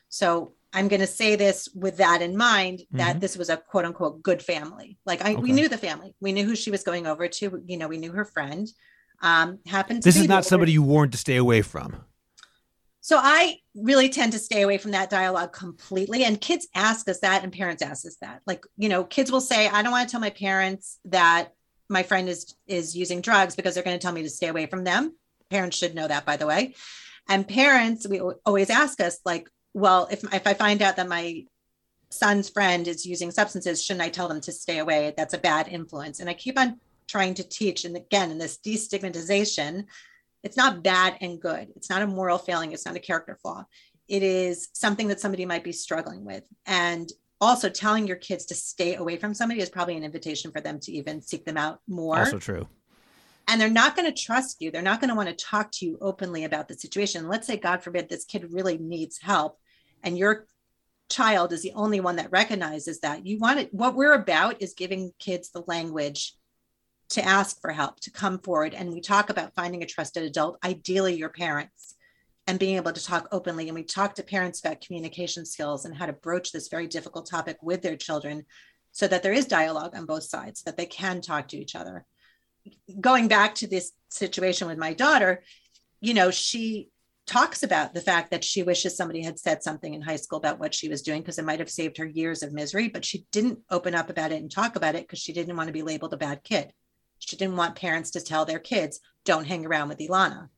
So I'm going to say this with that in mind that mm-hmm. this was a quote unquote good family. Like I, okay. we knew the family, we knew who she was going over to. You know, we knew her friend. Um, happened. this is not somebody you warned to stay away from. So I really tend to stay away from that dialogue completely. And kids ask us that, and parents ask us that. Like, you know, kids will say, I don't want to tell my parents that my friend is is using drugs because they're going to tell me to stay away from them. Parents should know that, by the way. And parents, we always ask us, like, well, if if I find out that my son's friend is using substances, shouldn't I tell them to stay away? That's a bad influence. And I keep on trying to teach, and again, in this destigmatization it's not bad and good. It's not a moral failing. It's not a character flaw. It is something that somebody might be struggling with. And also telling your kids to stay away from somebody is probably an invitation for them to even seek them out more. Also true. And they're not going to trust you. They're not going to want to talk to you openly about the situation. Let's say, God forbid, this kid really needs help and your child is the only one that recognizes that. You want it. What we're about is giving kids the language to ask for help, to come forward. And we talk about finding a trusted adult, ideally your parents, and being able to talk openly. And we talk to parents about communication skills and how to broach this very difficult topic with their children so that there is dialogue on both sides, that they can talk to each other. Going back to this situation with my daughter, you know, she talks about the fact that she wishes somebody had said something in high school about what she was doing because it might have saved her years of misery, but she didn't open up about it and talk about it because she didn't want to be labeled a bad kid. She didn't want parents to tell their kids, don't hang around with Ilana.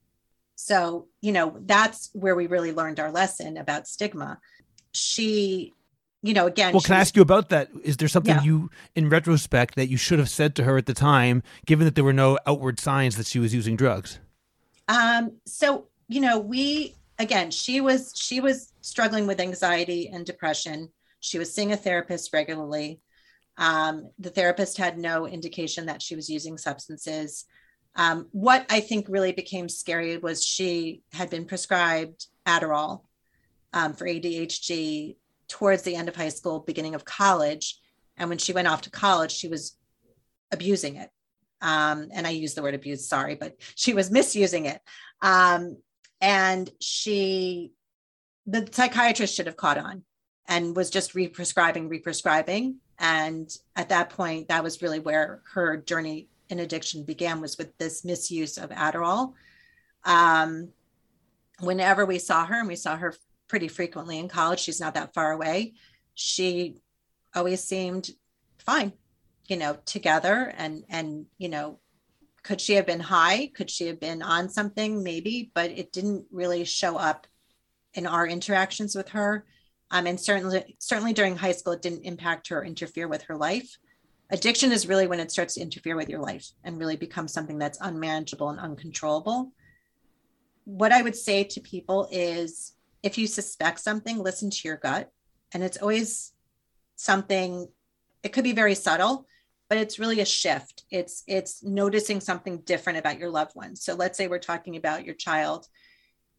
So, you know, that's where we really learned our lesson about stigma. She, you know, again. Well, can I ask you about that? Is there something yeah. you, in retrospect, that you should have said to her at the time, given that there were no outward signs that she was using drugs? Um, so, you know, we, again, she was, she was struggling with anxiety and depression. She was seeing a therapist regularly. Um, the therapist had no indication that she was using substances. Um, what I think really became scary was she had been prescribed Adderall um, for ADHD towards the end of high school, beginning of college. And when she went off to college, she was abusing it. Um, and I use the word abuse, sorry, but she was misusing it. Um, and she, the psychiatrist should have caught on and was just represcribing, represcribing. And at that point, that was really where her journey in addiction began was with this misuse of Adderall. Um, whenever we saw her, and we saw her pretty frequently in college, she's not that far away. She always seemed fine, you know, together and and you know, could she have been high? Could she have been on something? Maybe, but it didn't really show up in our interactions with her. Um, and certainly, certainly during high school, it didn't impact her, or interfere with her life. Addiction is really when it starts to interfere with your life and really becomes something that's unmanageable and uncontrollable. What I would say to people is if you suspect something, listen to your gut. And it's always something, it could be very subtle, but it's really a shift. It's it's noticing something different about your loved one. So let's say we're talking about your child.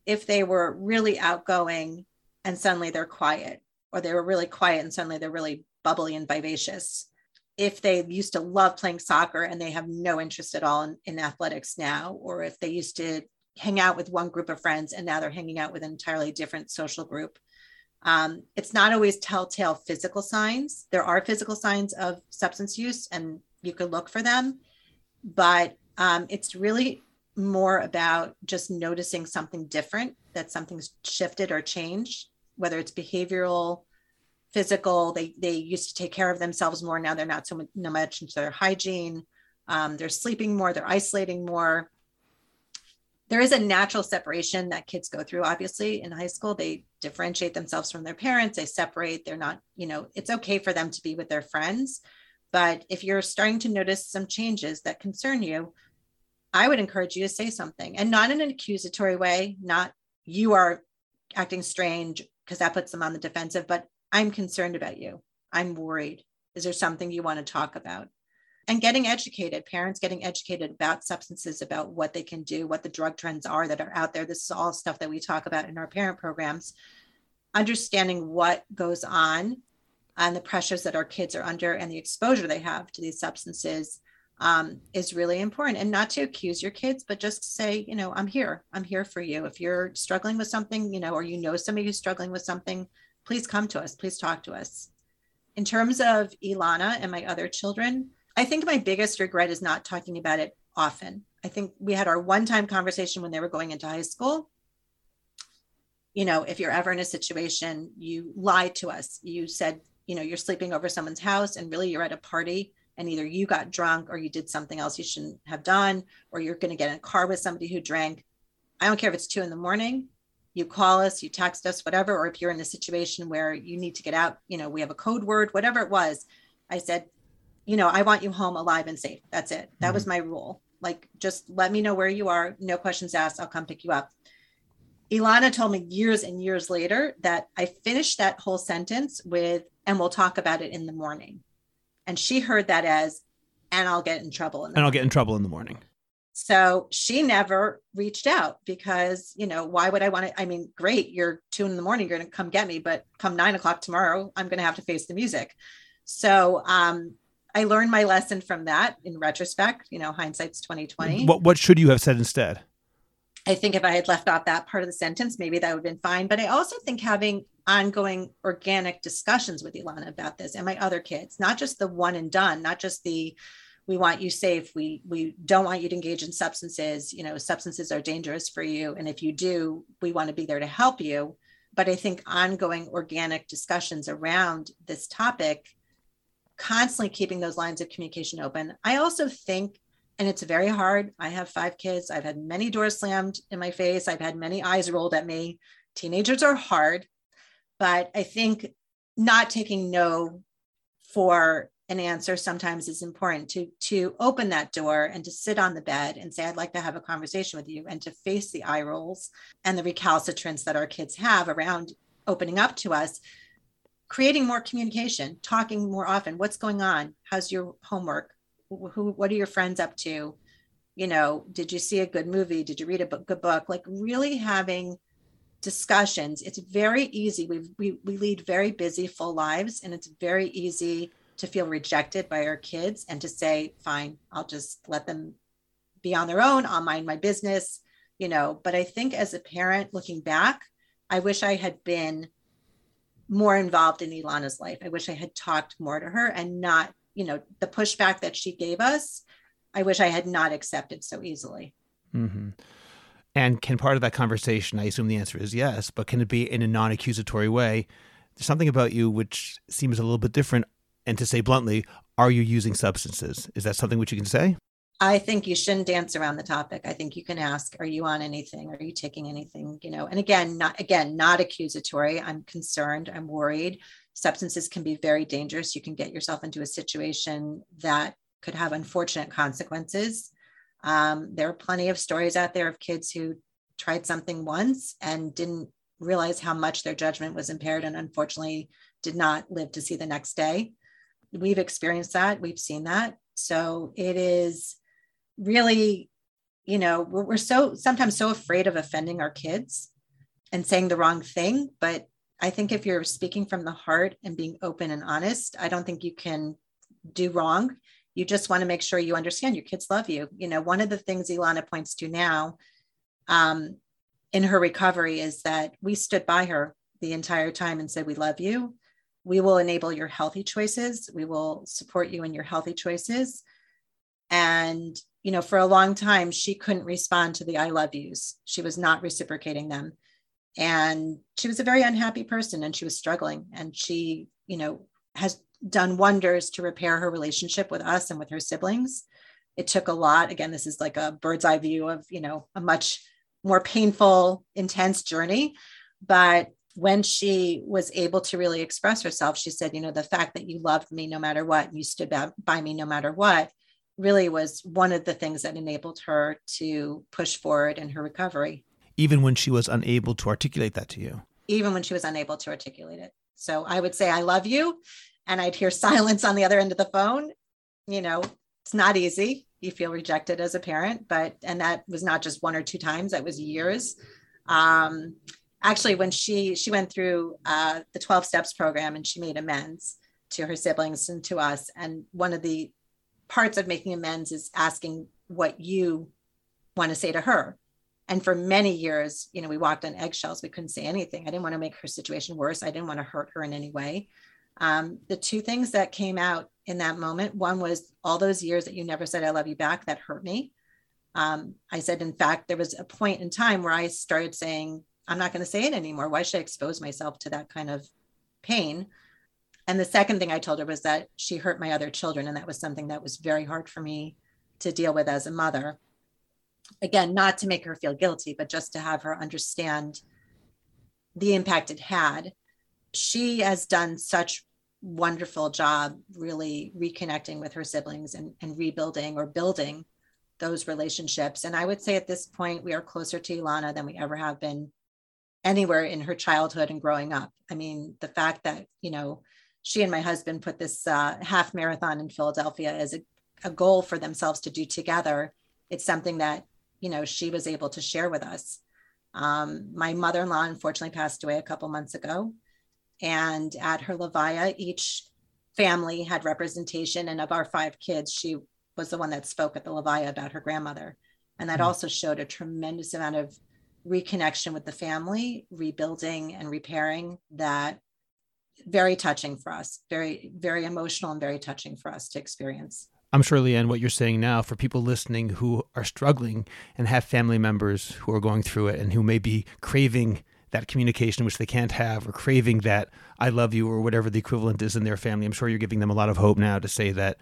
If they were really outgoing and suddenly they're quiet, or they were really quiet and suddenly they're really bubbly and vivacious. If they used to love playing soccer and they have no interest at all in, in athletics now, or if they used to hang out with one group of friends and now they're hanging out with an entirely different social group. Um, it's not always telltale physical signs. There are physical signs of substance use, and you could look for them, but um, it's really more about just noticing something different that something's shifted or changed whether it's behavioral, physical. They they used to take care of themselves more. Now they're not so much into their hygiene. Um, they're sleeping more. They're isolating more. There is a natural separation that kids go through. Obviously, in high school, they differentiate themselves from their parents. They separate. They're not. You know, it's okay for them to be with their friends. But if you're starting to notice some changes that concern you, I would encourage you to say something and not in an accusatory way, not you are acting strange because that puts them on the defensive. But I'm concerned about you. I'm worried. Is there something you want to talk about? And getting educated, parents getting educated about substances, about what they can do, what the drug trends are that are out there. This is all stuff that we talk about in our parent programs. Understanding what goes on and the pressures that our kids are under and the exposure they have to these substances um, is really important. And not to accuse your kids but just say you know i'm here. I'm here for you. If you're struggling with something you know or you know somebody who's struggling with something please come to us. Please talk to us. In terms of ilana and my other children i think my biggest regret is not talking about it often. I think we had our one time conversation when they were going into high school. You know if you're ever in a situation you lied to us. You said you know you're sleeping over someone's house and really you're at a party and either you got drunk or you did something else you shouldn't have done, or you're going to get in a car with somebody who drank. I don't care if it's two in the morning, you call us, you text us, whatever, or if you're in a situation where you need to get out, you know, we have a code word, whatever it was. I said, you know, I want you home alive and safe. That's it. That mm-hmm. was my rule. Like, just let me know where you are. No questions asked. I'll come pick you up. Ilana told me years and years later that I finished that whole sentence with, and we'll talk about it in the morning and she heard that as and i'll get in trouble and i'll get in trouble in the morning. So she never reached out because you know why would i want to i mean great you're two in the morning you're going to come get me but come nine o'clock tomorrow i'm going to have to face the music. So um i learned my lesson from that in retrospect you know hindsight's 2020 what what should you have said instead? I think if I had left off that part of the sentence, maybe that would have been fine. But I also think having ongoing organic discussions with Ilana about this and my other kids, not just the one and done, not just the we want you safe, we we don't want you to engage in substances, you know, substances are dangerous for you. And if you do, we want to be there to help you. But I think ongoing organic discussions around this topic, constantly keeping those lines of communication open. I also think and it's very hard. I have five kids. I've had many doors slammed in my face. I've had many eyes rolled at me. Teenagers are hard, but I think not taking no for an answer sometimes is important to to open that door and to sit on the bed and say i'd like to have a conversation with you and to face the eye rolls and the recalcitrance that our kids have around opening up to us creating more communication, talking more often. What's going on? How's your homework? Who, what are your friends up to? You know, did you see a good movie? Did you read a book, good book? Like really having discussions. It's very easy. We, we, we lead very busy, full lives, and it's very easy to feel rejected by our kids and to say, fine, I'll just let them be on their own. I'll mind my business, you know. But I think as a parent looking back, I wish I had been more involved in Ilana's life. I wish I had talked more to her and not, you know, the pushback that she gave us. I wish I had not accepted so easily. Mm-hmm. And can part of that conversation, I assume the answer is yes, but can it be in a non accusatory way? There's something about you which seems a little bit different. And to say bluntly, are you using substances? Is that something which you can say? I think you shouldn't dance around the topic. I think you can ask, are you on anything? Are you taking anything? You know, and again, not again, not accusatory. I'm concerned, I'm worried. Substances can be very dangerous. You can get yourself into a situation that could have unfortunate consequences. Um, there are plenty of stories out there of kids who tried something once and didn't realize how much their judgment was impaired and unfortunately did not live to see the next day. We've experienced that, we've seen that. So it is really, you know, we're, we're so sometimes so afraid of offending our kids and saying the wrong thing. But I think if you're speaking from the heart and being open and honest, I don't think you can do wrong. You just want to make sure you understand your kids love you. You know, one of the things Ilana points to now um, in her recovery is that we stood by her the entire time and said, We love you. We will enable your healthy choices. We will support you in your healthy choices. And you know, for a long time, she couldn't respond to the I love yous. She was not reciprocating them. And she was a very unhappy person and she was struggling. And she, you know, has done wonders to repair her relationship with us and with her siblings. It took a lot. Again, this is like a bird's eye view of, you know, a much more painful, intense journey. But when she was able to really express herself, she said, you know, the fact that you loved me no matter what, you stood by me no matter what, really was one of the things that enabled her to push forward in her recovery. Even when she was unable to articulate that to you? Even when she was unable to articulate it. So I would say, I love you. And I'd hear silence on the other end of the phone. You know, it's not easy. You feel rejected as a parent, but, and that was not just one or two times, that was years. Um, actually, when she, she went through uh, the 12 steps program and she made amends to her siblings and to us. And one of the parts of making amends is asking what you want to say to her. And for many years, you know, we walked on eggshells. We couldn't say anything. I didn't want to make her situation worse. I didn't want to hurt her in any way. Um, the two things that came out in that moment one was all those years that you never said, I love you back, that hurt me. Um, I said, in fact, there was a point in time where I started saying, I'm not going to say it anymore. Why should I expose myself to that kind of pain? And the second thing I told her was that she hurt my other children. And that was something that was very hard for me to deal with as a mother. Again, not to make her feel guilty, but just to have her understand the impact it had. She has done such wonderful job really reconnecting with her siblings and, and rebuilding or building those relationships. And I would say at this point, we are closer to Ilana than we ever have been anywhere in her childhood and growing up. I mean, the fact that, you know, she and my husband put this uh, half marathon in Philadelphia as a, a goal for themselves to do together. It's something that, you know, she was able to share with us. Um, my mother in law unfortunately passed away a couple months ago. And at her Levaya, each family had representation. And of our five kids, she was the one that spoke at the Levaya about her grandmother. And that mm-hmm. also showed a tremendous amount of reconnection with the family, rebuilding and repairing that very touching for us, very, very emotional and very touching for us to experience. I'm sure, Lianne, what you're saying now for people listening who are struggling and have family members who are going through it and who may be craving that communication which they can't have or craving that I love you or whatever the equivalent is in their family. I'm sure you're giving them a lot of hope now to say that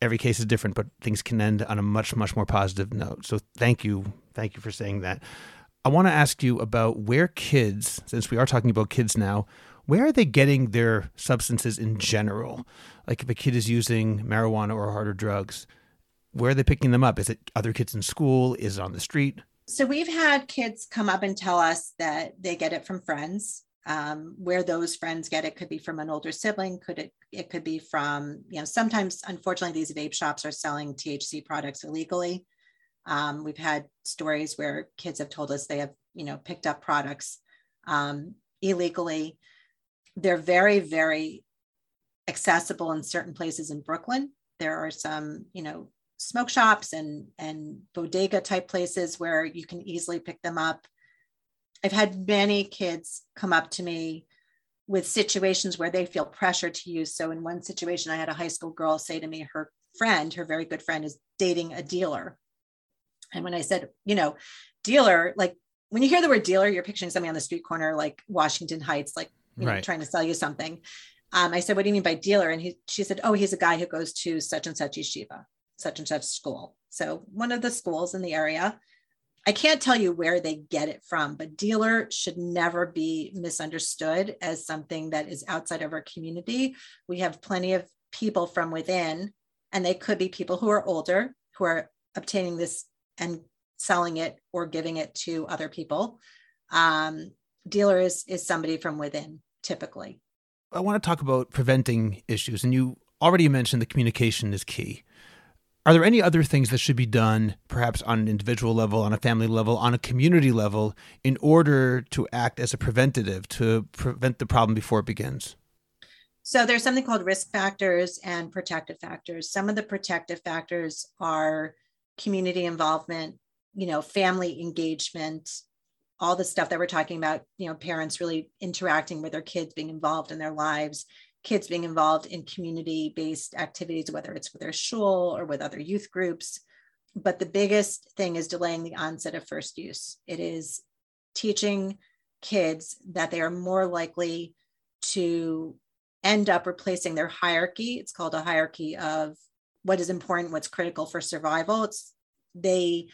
every case is different, but things can end on a much, much more positive note. So thank you. Thank you for saying that. I want to ask you about where kids, since we are talking about kids now, where are they getting their substances in general? Like if a kid is using marijuana or harder drugs, where are they picking them up? Is it other kids in school? Is it on the street? So we've had kids come up and tell us that they get it from friends. um, where those friends get it could be from an older sibling could it it could be from you know sometimes unfortunately these vape shops are selling thc products illegally. Um, we've had stories where kids have told us they have you know picked up products um, illegally. They're very very accessible in certain places in brooklyn. There are some you know smoke shops and and bodega type places where you can easily pick them up I've had many kids come up to me with situations where they feel pressure to use. So, in one situation, I had a high school girl say to me, her friend, her very good friend, is dating a dealer. And when I said, you know, dealer, like when you hear the word dealer, you're picturing somebody on the street corner, like Washington Heights, like, you right. know, trying to sell you something. Um, I said, what do you mean by dealer? And he, she said, oh, he's a guy who goes to such and such yeshiva, such and such school. So one of the schools in the area. I can't tell you where they get it from, but dealer should never be misunderstood as something that is outside of our community. We have plenty of people from within, and they could be people who are older who are obtaining this and selling it or giving it to other people. Um, dealer is, is somebody from within, typically. I want to talk about preventing issues, and you already mentioned the communication is key. Are there any other things that should be done, perhaps on an individual level, on a family level, on a community level, in order to act as a preventative to prevent the problem before it begins? So there's something called risk factors and protective factors. Some of the protective factors are community involvement, you know, family engagement, all the stuff that we're talking about, you know, parents really interacting with their kids, being involved in their lives, kids being involved in community based activities, whether it's with their shul or with other youth groups. But the biggest thing is delaying the onset of first use. It is teaching kids that they are more likely to end up replacing their hierarchy. It's called a hierarchy of what is important, what's critical for survival. It's they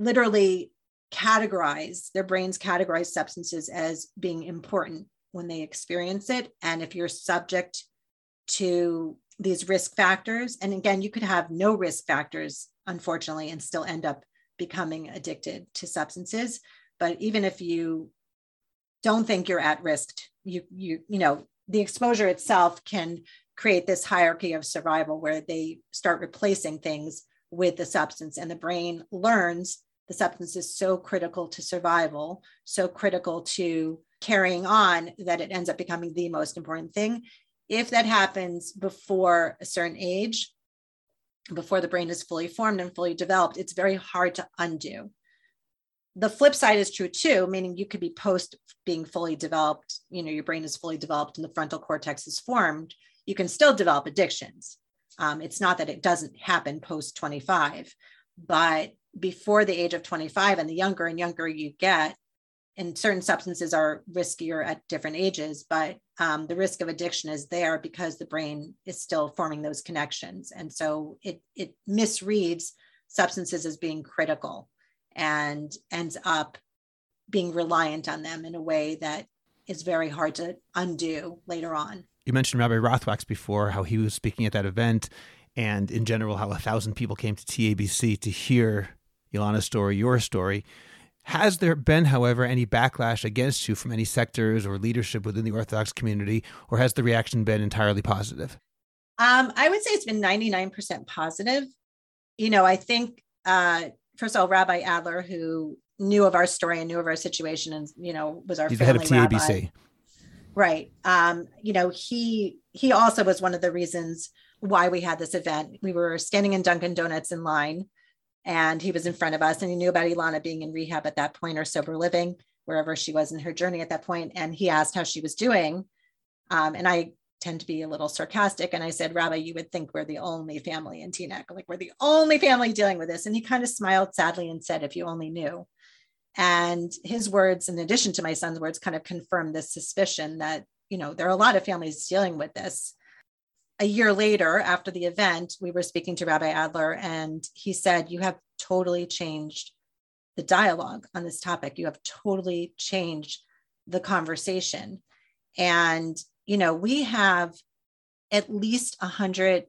literally categorize their brains categorize substances as being important when they experience it. And if you're subject to these risk factors, and again, you could have no risk factors, unfortunately, and still end up becoming addicted to substances. But even if you don't think you're at risk, you you you know the exposure itself can create this hierarchy of survival where they start replacing things with the substance, and the brain learns the substance is so critical to survival, so critical to carrying on that it ends up becoming the most important thing. If that happens before a certain age, before the brain is fully formed and fully developed, it's very hard to undo. The flip side is true too, meaning you could be post being fully developed, you know, your brain is fully developed and the frontal cortex is formed. You can still develop addictions. Um, it's not that it doesn't happen post 25, but before the age of 25 and the younger and younger you get, and certain substances are riskier at different ages, but um, the risk of addiction is there because the brain is still forming those connections. And so it, it misreads substances as being critical and ends up being reliant on them in a way that is very hard to undo later on. You mentioned Rabbi Rothwachs before, how he was speaking at that event, and in general, how a thousand people came to TABC to hear Ilana's story, your story. Has there been, however, any backlash against you from any sectors or leadership within the Orthodox community, or has the reaction been entirely positive? Um, I would say it's been 99% positive. You know, I think, uh, first of all, Rabbi Adler, who knew of our story and knew of our situation and, you know, was our He's the head of TABC. Rabbi. Right. Um, you know, he he also was one of the reasons why we had this event. We were standing in Dunkin' Donuts in line and he was in front of us and he knew about Ilana being in rehab at that point or sober living wherever she was in her journey at that point. and he asked how she was doing. Um, and I tend to be a little sarcastic and I said Rabbi you would think we're the only family in Teaneck. Like we're the only family dealing with this. And he kind of smiled sadly and said if you only knew. And his words in addition to my son's words kind of confirmed this suspicion that you know there are a lot of families dealing with this a year later, after the event, we were speaking to Rabbi Adler, and he said, You have totally changed the dialogue on this topic. You have totally changed the conversation. And, you know, we have at least a hundred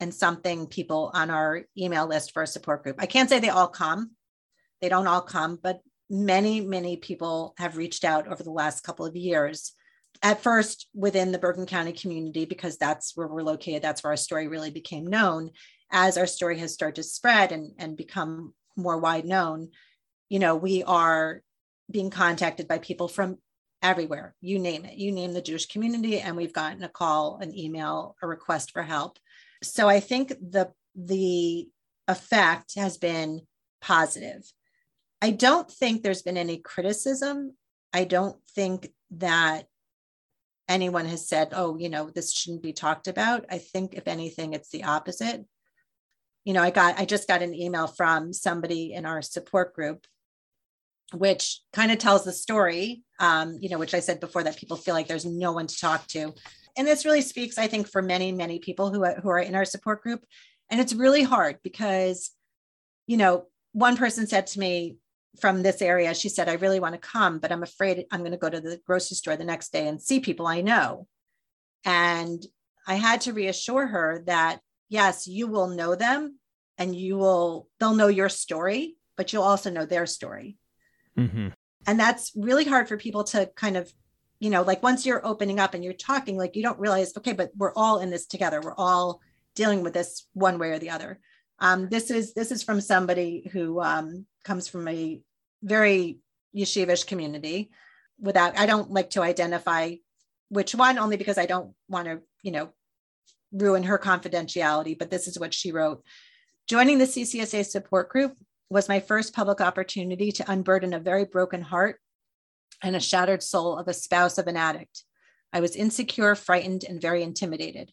and something people on our email list for a support group. I can't say they all come, they don't all come, but many, many people have reached out over the last couple of years. At first, within the Bergen County community, because that's where we're located, that's where our story really became known. As our story has started to spread and, and become more wide known, you know, we are being contacted by people from everywhere. You name it. You name the Jewish community, and we've gotten a call, an email, a request for help. So I think the the effect has been positive. I don't think there's been any criticism. I don't think that anyone has said, oh, you know, this shouldn't be talked about. I think, if anything, it's the opposite. You know, I got, I just got an email from somebody in our support group, which kind of tells the story, um, you know, which I said before that people feel like there's no one to talk to. And this really speaks, I think, for many, many people who are, who are in our support group. And it's really hard because, you know, one person said to me, from this area, she said, I really want to come, but I'm afraid I'm going to go to the grocery store the next day and see people I know. And I had to reassure her that, yes, you will know them and you will, they'll know your story, but you'll also know their story. Mm-hmm. And that's really hard for people to kind of, you know, like once you're opening up and you're talking, like you don't realize, okay, but we're all in this together. We're all dealing with this one way or the other. Um, this is this is from somebody who um, comes from a very yeshivish community. Without, I don't like to identify which one, only because I don't want to, you know, ruin her confidentiality. But this is what she wrote. Joining the CCSA support group was my first public opportunity to unburden a very broken heart and a shattered soul of a spouse of an addict. I was insecure, frightened, and very intimidated.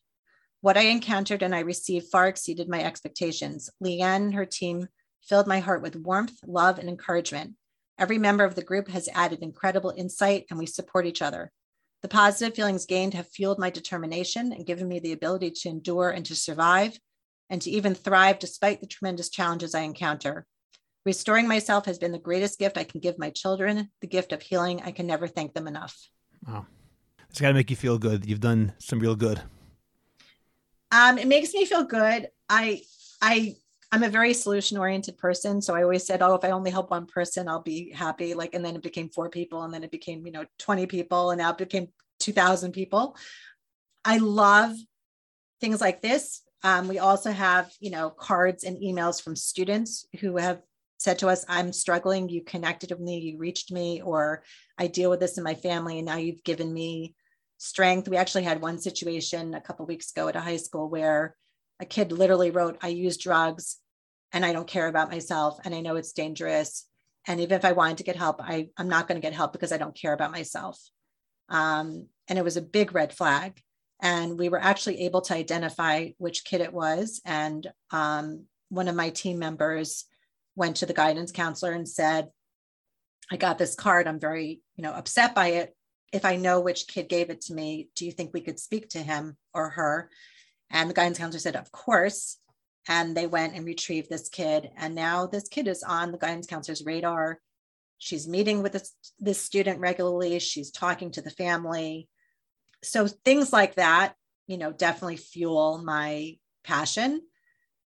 What I encountered and I received far exceeded my expectations. Lianne her team filled my heart with warmth, love, and encouragement. Every member of the group has added incredible insight, and we support each other. The positive feelings gained have fueled my determination and given me the ability to endure and to survive and to even thrive despite the tremendous challenges I encounter. Restoring myself has been the greatest gift I can give my children, the gift of healing. I can never thank them enough. Wow. It's got to make you feel good. You've done some real good. Um, it makes me feel good. I, I I'm a very solution oriented person. So I always said, oh, if I only help one person, I'll be happy. Like, and then it became four people, and then it became, you know, 20 people, and now it became 2,000 people. I love things like this. Um, we also have, you know, cards and emails from students who have said to us, I'm struggling. You connected with me, you reached me, or I deal with this in my family, and now you've given me strength. We actually had one situation a couple weeks ago at a high school where a kid literally wrote, I use drugs and I don't care about myself and I know it's dangerous. And even if I wanted to get help, I, I'm not going to get help because I don't care about myself. Um, and it was a big red flag. And we were actually able to identify which kid it was. And um, one of my team members went to the guidance counselor and said, I got this card. I'm very, you know, upset by it. If I know which kid gave it to me, do you think we could speak to him or her? And the guidance counselor said, Of course. And they went and retrieved this kid. And now this kid is on the guidance counselor's radar. She's meeting with this, this student regularly. She's talking to the family. So things like that, you know, definitely fuel my passion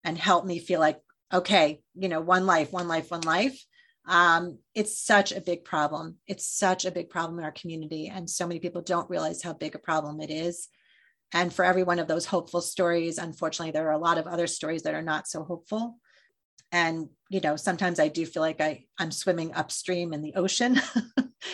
and help me feel like, okay, you know, one life, one life, one life. Um, it's such a big problem. It's such a big problem in our community. And so many people don't realize how big a problem it is. And for every one of those hopeful stories, unfortunately, there are a lot of other stories that are not so hopeful. And, you know, sometimes I do feel like I, I'm swimming upstream in the ocean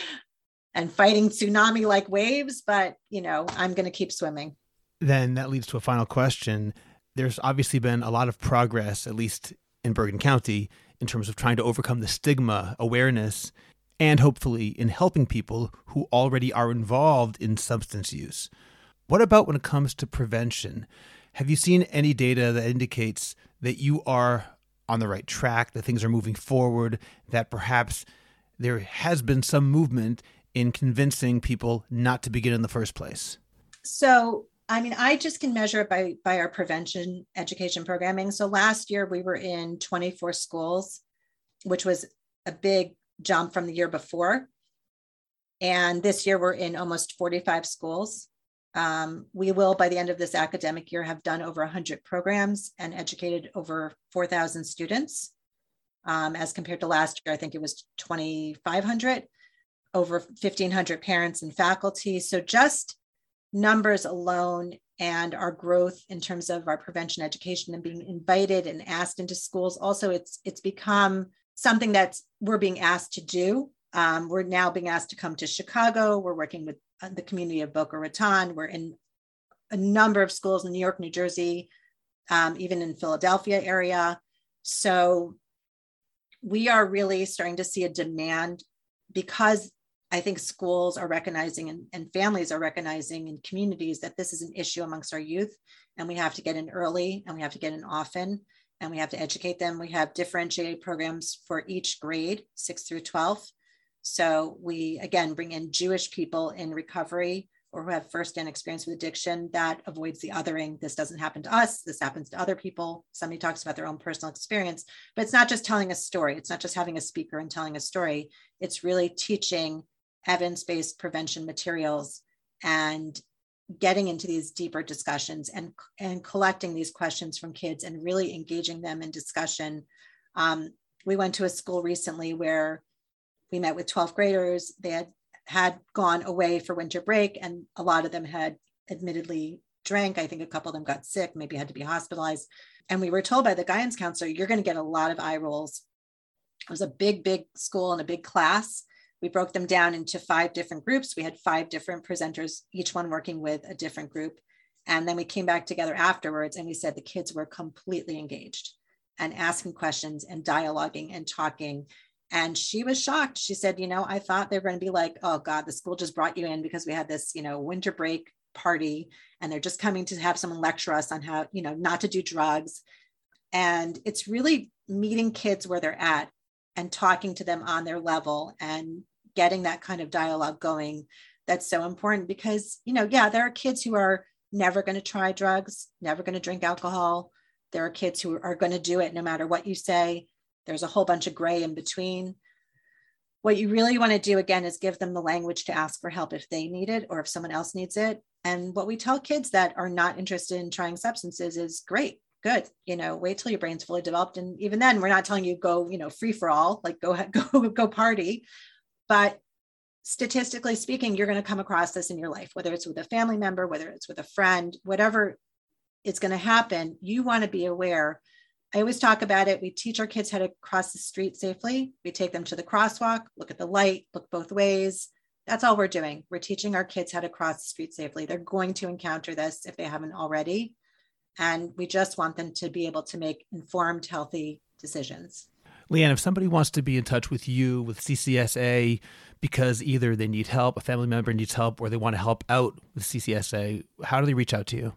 and fighting tsunami like waves, but, you know, I'm going to keep swimming. Then that leads to a final question. There's obviously been a lot of progress, at least in Bergen County, in terms of trying to overcome the stigma, awareness, and hopefully in helping people who already are involved in substance use. What about when it comes to prevention? Have you seen any data that indicates that you are on the right track, that things are moving forward, that perhaps there has been some movement in convincing people not to begin in the first place? So, I mean, I just can measure it by by our prevention education programming. So last year we were in 24 schools, which was a big jump from the year before. And this year we're in almost 45 schools. Um, we will, by the end of this academic year, have done over 100 programs and educated over 4,000 students. um, as compared to last year. I think it was 2,500, over 1,500 parents and faculty. So just numbers alone and our growth in terms of our prevention education and being invited and asked into schools. Also, it's it's become something that we're being asked to do. Um, we're now being asked to come to Chicago. We're working with the community of Boca Raton. We're in a number of schools in New York, New Jersey, um, even in Philadelphia area. So we are really starting to see a demand because I think schools are recognizing and, and, families are recognizing in communities that this is an issue amongst our youth, and we have to get in early and we have to get in often and we have to educate them. We have differentiated programs for each grade, six through 12. So we again bring in Jewish people in recovery or who have firsthand experience with addiction that avoids the othering. This doesn't happen to us. This happens to other people. Somebody talks about their own personal experience, but it's not just telling a story. It's not just having a speaker and telling a story. It's really teaching evidence-based prevention materials and getting into these deeper discussions and, and collecting these questions from kids and really engaging them in discussion. Um, we went to a school recently where we met with 12th graders. They had had gone away for winter break, and a lot of them had admittedly drank. I think a couple of them got sick, maybe had to be hospitalized. And we were told by the guidance counselor, you're going to get a lot of eye rolls. It was a big, big school and a big class. We broke them down into five different groups. We had five different presenters, each one working with a different group. And then we came back together afterwards and we said the kids were completely engaged and asking questions and dialoguing and talking. And she was shocked. She said, You know, I thought they were going to be like, oh God, the school just brought you in because we had this, you know, winter break party and they're just coming to have someone lecture us on how, you know, not to do drugs. And it's really meeting kids where they're at and talking to them on their level and getting that kind of dialogue going that's so important because you know yeah there are kids who are never going to try drugs never going to drink alcohol there are kids who are going to do it no matter what you say there's a whole bunch of gray in between. What you really want to do again is give them the language to ask for help if they need it or if someone else needs it. And what we tell kids that are not interested in trying substances is great good you know wait till your brain's fully developed. And even then we're not telling you go you know free for all like go go go party. But statistically speaking you're going to come across this in your life whether it's with a family member whether it's with a friend whatever it's going to happen you want to be aware i always talk about it. We teach our kids how to cross the street safely. We take them to the crosswalk look at the light look both ways. That's all we're doing. We're teaching our kids how to cross the street safely. They're going to encounter this if they haven't already. And we just want them to be able to make informed, healthy decisions. Lianne, if somebody wants to be in touch with you, with CCSA, because either they need help, a family member needs help, or they want to help out with CCSA, how do they reach out to you?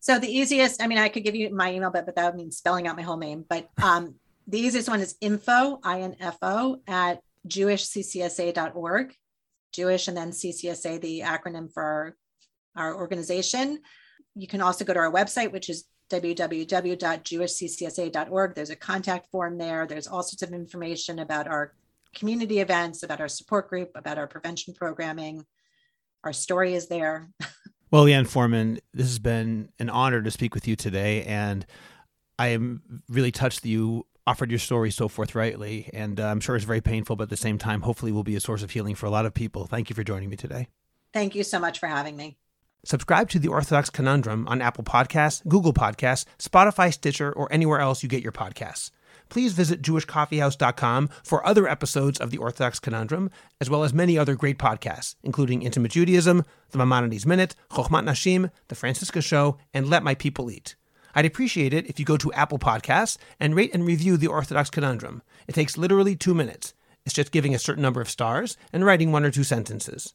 So the easiest, I mean, I could give you my email, but, but that would mean spelling out my whole name. But um, the easiest one is info, I-N-F-O, at jewishccsa.org. Jewish and then CCSA, the acronym for our, our organization you can also go to our website, which is www.jewishccsa.org. There's a contact form there. There's all sorts of information about our community events, about our support group, about our prevention programming. Our story is there. well, Lianne Forman, this has been an honor to speak with you today. And I am really touched that you offered your story so forthrightly. And uh, I'm sure it's very painful, but at the same time, hopefully, will be a source of healing for a lot of people. Thank you for joining me today. Thank you so much for having me. Subscribe to the Orthodox Conundrum on Apple Podcasts, Google Podcasts, Spotify, Stitcher, or anywhere else you get your podcasts. Please visit jewishcoffeehouse.com for other episodes of the Orthodox Conundrum, as well as many other great podcasts, including Intimate Judaism, The Maimonides Minute, Chochmat Nashim, The Franciska Show, and Let My People Eat. I'd appreciate it if you go to Apple Podcasts and rate and review the Orthodox Conundrum. It takes literally two minutes. It's just giving a certain number of stars and writing one or two sentences